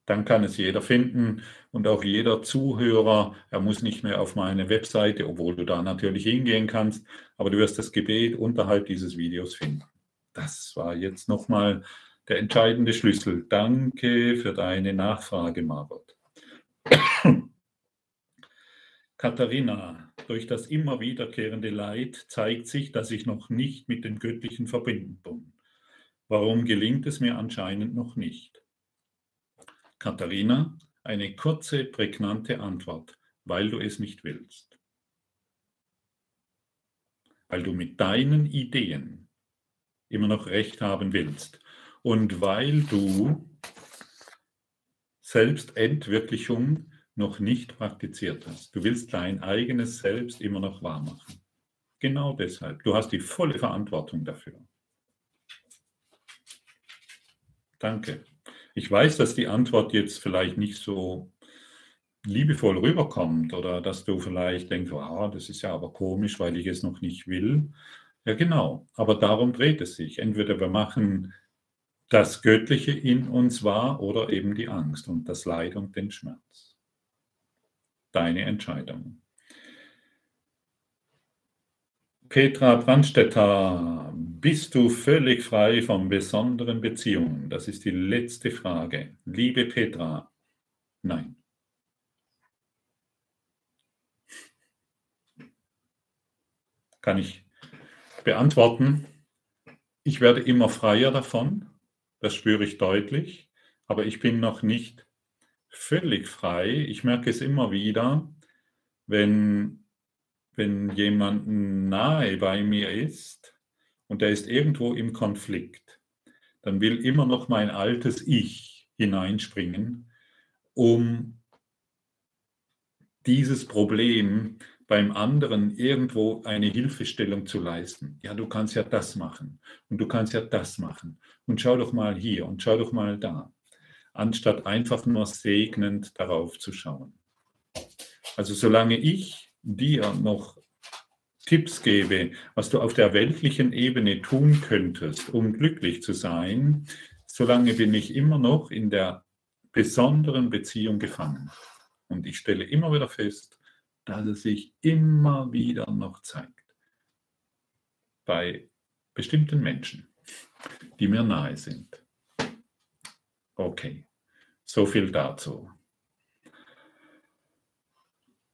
dann kann es jeder finden und auch jeder Zuhörer. Er muss nicht mehr auf meine Webseite, obwohl du da natürlich hingehen kannst, aber du wirst das Gebet unterhalb dieses Videos finden. Das war jetzt nochmal der entscheidende Schlüssel. Danke für deine Nachfrage, Margot. [COUGHS] Katharina, durch das immer wiederkehrende Leid zeigt sich, dass ich noch nicht mit dem Göttlichen verbunden bin. Warum gelingt es mir anscheinend noch nicht? Katharina, eine kurze, prägnante Antwort, weil du es nicht willst. Weil du mit deinen Ideen immer noch recht haben willst und weil du Selbstentwirklichung noch nicht praktiziert hast. Du willst dein eigenes Selbst immer noch wahrmachen. Genau deshalb. Du hast die volle Verantwortung dafür. Danke. Ich weiß, dass die Antwort jetzt vielleicht nicht so liebevoll rüberkommt oder dass du vielleicht denkst, wow, das ist ja aber komisch, weil ich es noch nicht will. Ja, genau. Aber darum dreht es sich. Entweder wir machen das Göttliche in uns wahr oder eben die Angst und das Leid und den Schmerz. Deine Entscheidung. Petra Brandstetter, bist du völlig frei von besonderen Beziehungen? Das ist die letzte Frage. Liebe Petra, nein. Kann ich beantworten. Ich werde immer freier davon, das spüre ich deutlich, aber ich bin noch nicht völlig frei. Ich merke es immer wieder, wenn wenn jemand nahe bei mir ist und der ist irgendwo im Konflikt, dann will immer noch mein altes Ich hineinspringen, um dieses Problem beim anderen irgendwo eine Hilfestellung zu leisten. Ja, du kannst ja das machen und du kannst ja das machen und schau doch mal hier und schau doch mal da, anstatt einfach nur segnend darauf zu schauen. Also solange ich dir noch Tipps gebe, was du auf der weltlichen Ebene tun könntest, um glücklich zu sein, solange bin ich immer noch in der besonderen Beziehung gefangen. Und ich stelle immer wieder fest, dass es sich immer wieder noch zeigt. Bei bestimmten Menschen, die mir nahe sind. Okay, so viel dazu.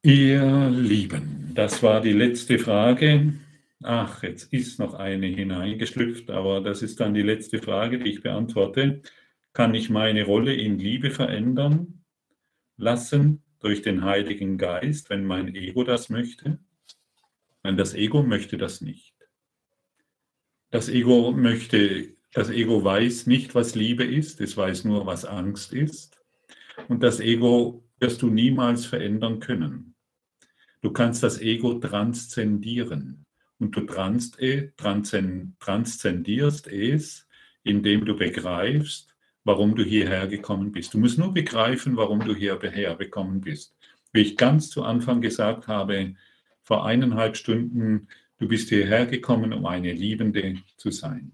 Ihr Lieben, das war die letzte Frage. Ach, jetzt ist noch eine hineingeschlüpft, aber das ist dann die letzte Frage, die ich beantworte. Kann ich meine Rolle in Liebe verändern lassen durch den Heiligen Geist, wenn mein Ego das möchte? Nein, das Ego möchte das nicht. Das Ego möchte, das Ego weiß nicht, was Liebe ist, es weiß nur, was Angst ist. Und das Ego wirst du niemals verändern können. Du kannst das Ego transzendieren und du äh, transzendierst es, indem du begreifst, warum du hierher gekommen bist. Du musst nur begreifen, warum du hierher gekommen bist. Wie ich ganz zu Anfang gesagt habe, vor eineinhalb Stunden, du bist hierher gekommen, um eine Liebende zu sein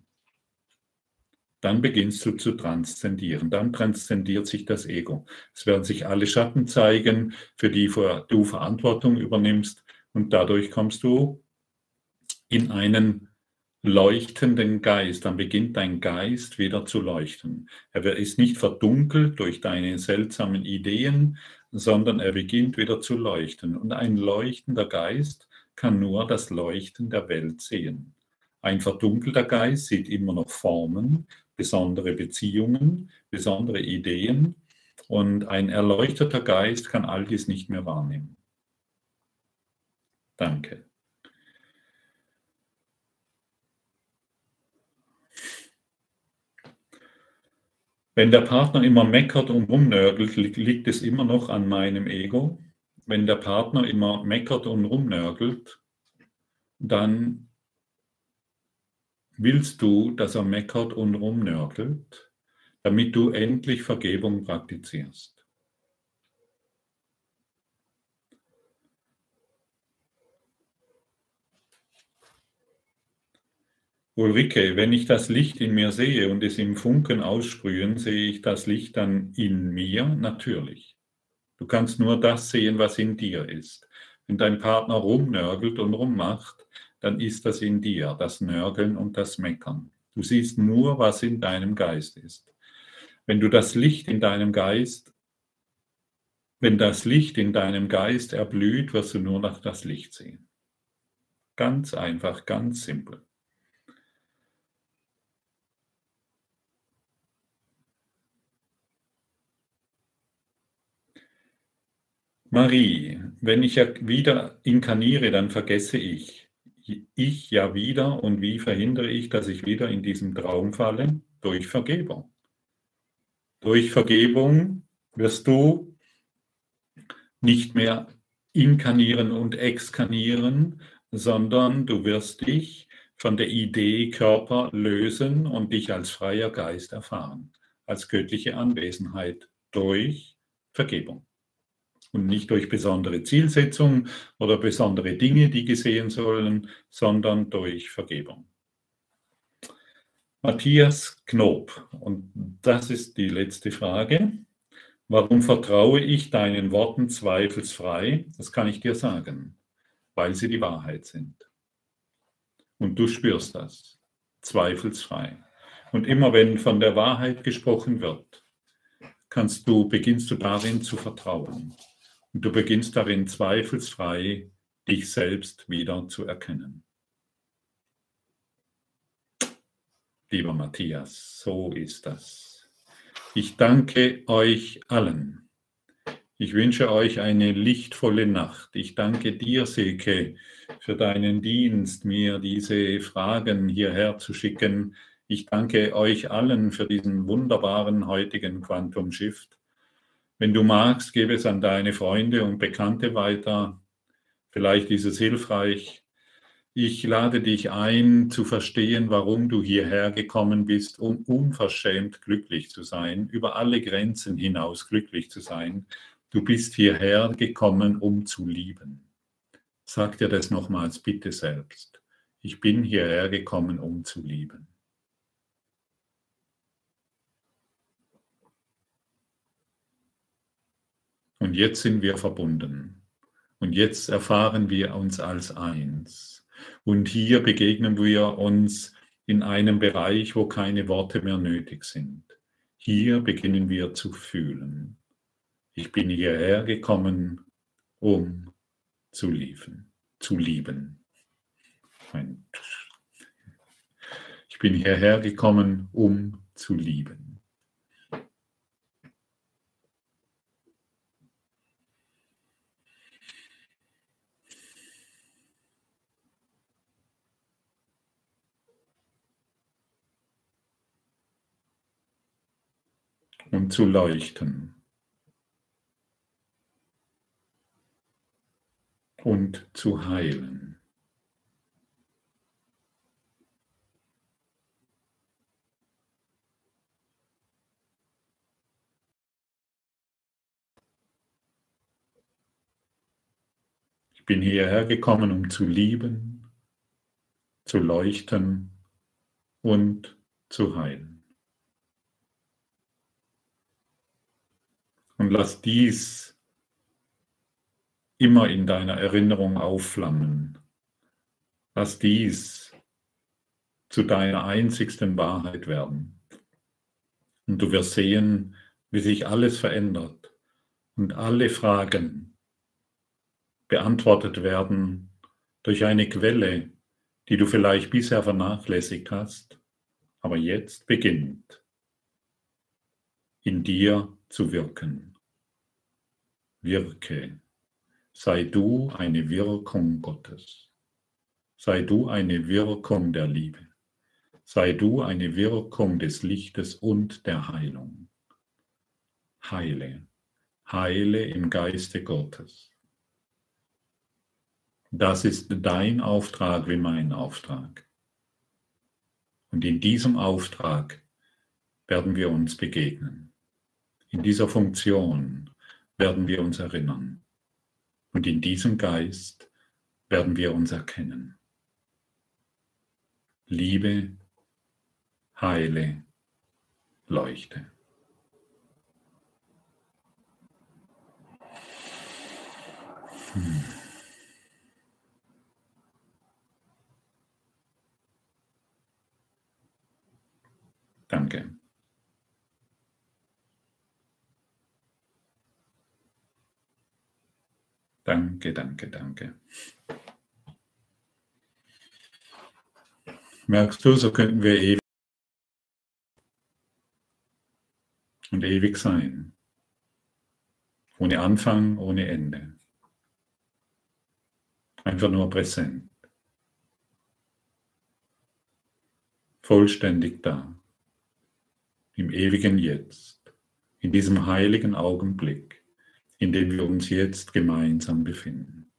dann beginnst du zu transzendieren. Dann transzendiert sich das Ego. Es werden sich alle Schatten zeigen, für die du Verantwortung übernimmst und dadurch kommst du in einen leuchtenden Geist. Dann beginnt dein Geist wieder zu leuchten. Er ist nicht verdunkelt durch deine seltsamen Ideen, sondern er beginnt wieder zu leuchten. Und ein leuchtender Geist kann nur das Leuchten der Welt sehen. Ein verdunkelter Geist sieht immer noch Formen, besondere Beziehungen, besondere Ideen und ein erleuchteter Geist kann all dies nicht mehr wahrnehmen. Danke. Wenn der Partner immer meckert und rumnörgelt, liegt es immer noch an meinem Ego. Wenn der Partner immer meckert und rumnörgelt, dann willst du, dass er meckert und rumnörgelt, damit du endlich Vergebung praktizierst. Ulrike, wenn ich das Licht in mir sehe und es im Funken aussprühen, sehe ich das Licht dann in mir? Natürlich. Du kannst nur das sehen, was in dir ist. Wenn dein Partner rumnörgelt und rummacht, dann ist das in dir, das Nörgeln und das Meckern. Du siehst nur, was in deinem Geist ist. Wenn du das Licht in deinem Geist, wenn das Licht in deinem Geist erblüht, wirst du nur noch das Licht sehen. Ganz einfach, ganz simpel. Marie, wenn ich wieder inkarniere, dann vergesse ich. Ich ja wieder und wie verhindere ich, dass ich wieder in diesen Traum falle? Durch Vergebung. Durch Vergebung wirst du nicht mehr inkarnieren und exkarnieren, sondern du wirst dich von der Idee Körper lösen und dich als freier Geist erfahren, als göttliche Anwesenheit durch Vergebung und nicht durch besondere Zielsetzungen oder besondere Dinge, die gesehen sollen, sondern durch Vergebung. Matthias Knob, und das ist die letzte Frage. Warum vertraue ich deinen Worten zweifelsfrei? Das kann ich dir sagen, weil sie die Wahrheit sind. Und du spürst das, zweifelsfrei. Und immer wenn von der Wahrheit gesprochen wird, kannst du, beginnst du darin zu vertrauen. Und du beginnst darin zweifelsfrei, dich selbst wieder zu erkennen. Lieber Matthias, so ist das. Ich danke euch allen. Ich wünsche euch eine lichtvolle Nacht. Ich danke dir, Silke, für deinen Dienst, mir diese Fragen hierher zu schicken. Ich danke euch allen für diesen wunderbaren heutigen Quantum Shift. Wenn du magst, gebe es an deine Freunde und Bekannte weiter. Vielleicht ist es hilfreich. Ich lade dich ein, zu verstehen, warum du hierher gekommen bist, um unverschämt glücklich zu sein, über alle Grenzen hinaus glücklich zu sein. Du bist hierher gekommen, um zu lieben. Sag dir das nochmals bitte selbst. Ich bin hierher gekommen, um zu lieben. Und jetzt sind wir verbunden. Und jetzt erfahren wir uns als eins. Und hier begegnen wir uns in einem Bereich, wo keine Worte mehr nötig sind. Hier beginnen wir zu fühlen. Ich bin hierher gekommen, um zu lieben. Zu lieben. Ich bin hierher gekommen, um zu lieben. Um zu leuchten und zu heilen. Ich bin hierher gekommen, um zu lieben, zu leuchten und zu heilen. Und lass dies immer in deiner Erinnerung aufflammen. Lass dies zu deiner einzigsten Wahrheit werden. Und du wirst sehen, wie sich alles verändert und alle Fragen beantwortet werden durch eine Quelle, die du vielleicht bisher vernachlässigt hast, aber jetzt beginnt in dir zu wirken. Wirke. Sei du eine Wirkung Gottes. Sei du eine Wirkung der Liebe. Sei du eine Wirkung des Lichtes und der Heilung. Heile. Heile im Geiste Gottes. Das ist dein Auftrag wie mein Auftrag. Und in diesem Auftrag werden wir uns begegnen. In dieser Funktion werden wir uns erinnern. Und in diesem Geist werden wir uns erkennen. Liebe, heile, leuchte. Hm. Danke. Danke, danke, danke. Merkst du, so könnten wir ewig und ewig sein. Ohne Anfang, ohne Ende. Einfach nur präsent. Vollständig da im ewigen Jetzt, in diesem heiligen Augenblick, in dem wir uns jetzt gemeinsam befinden.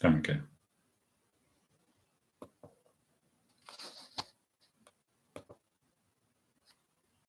Danke.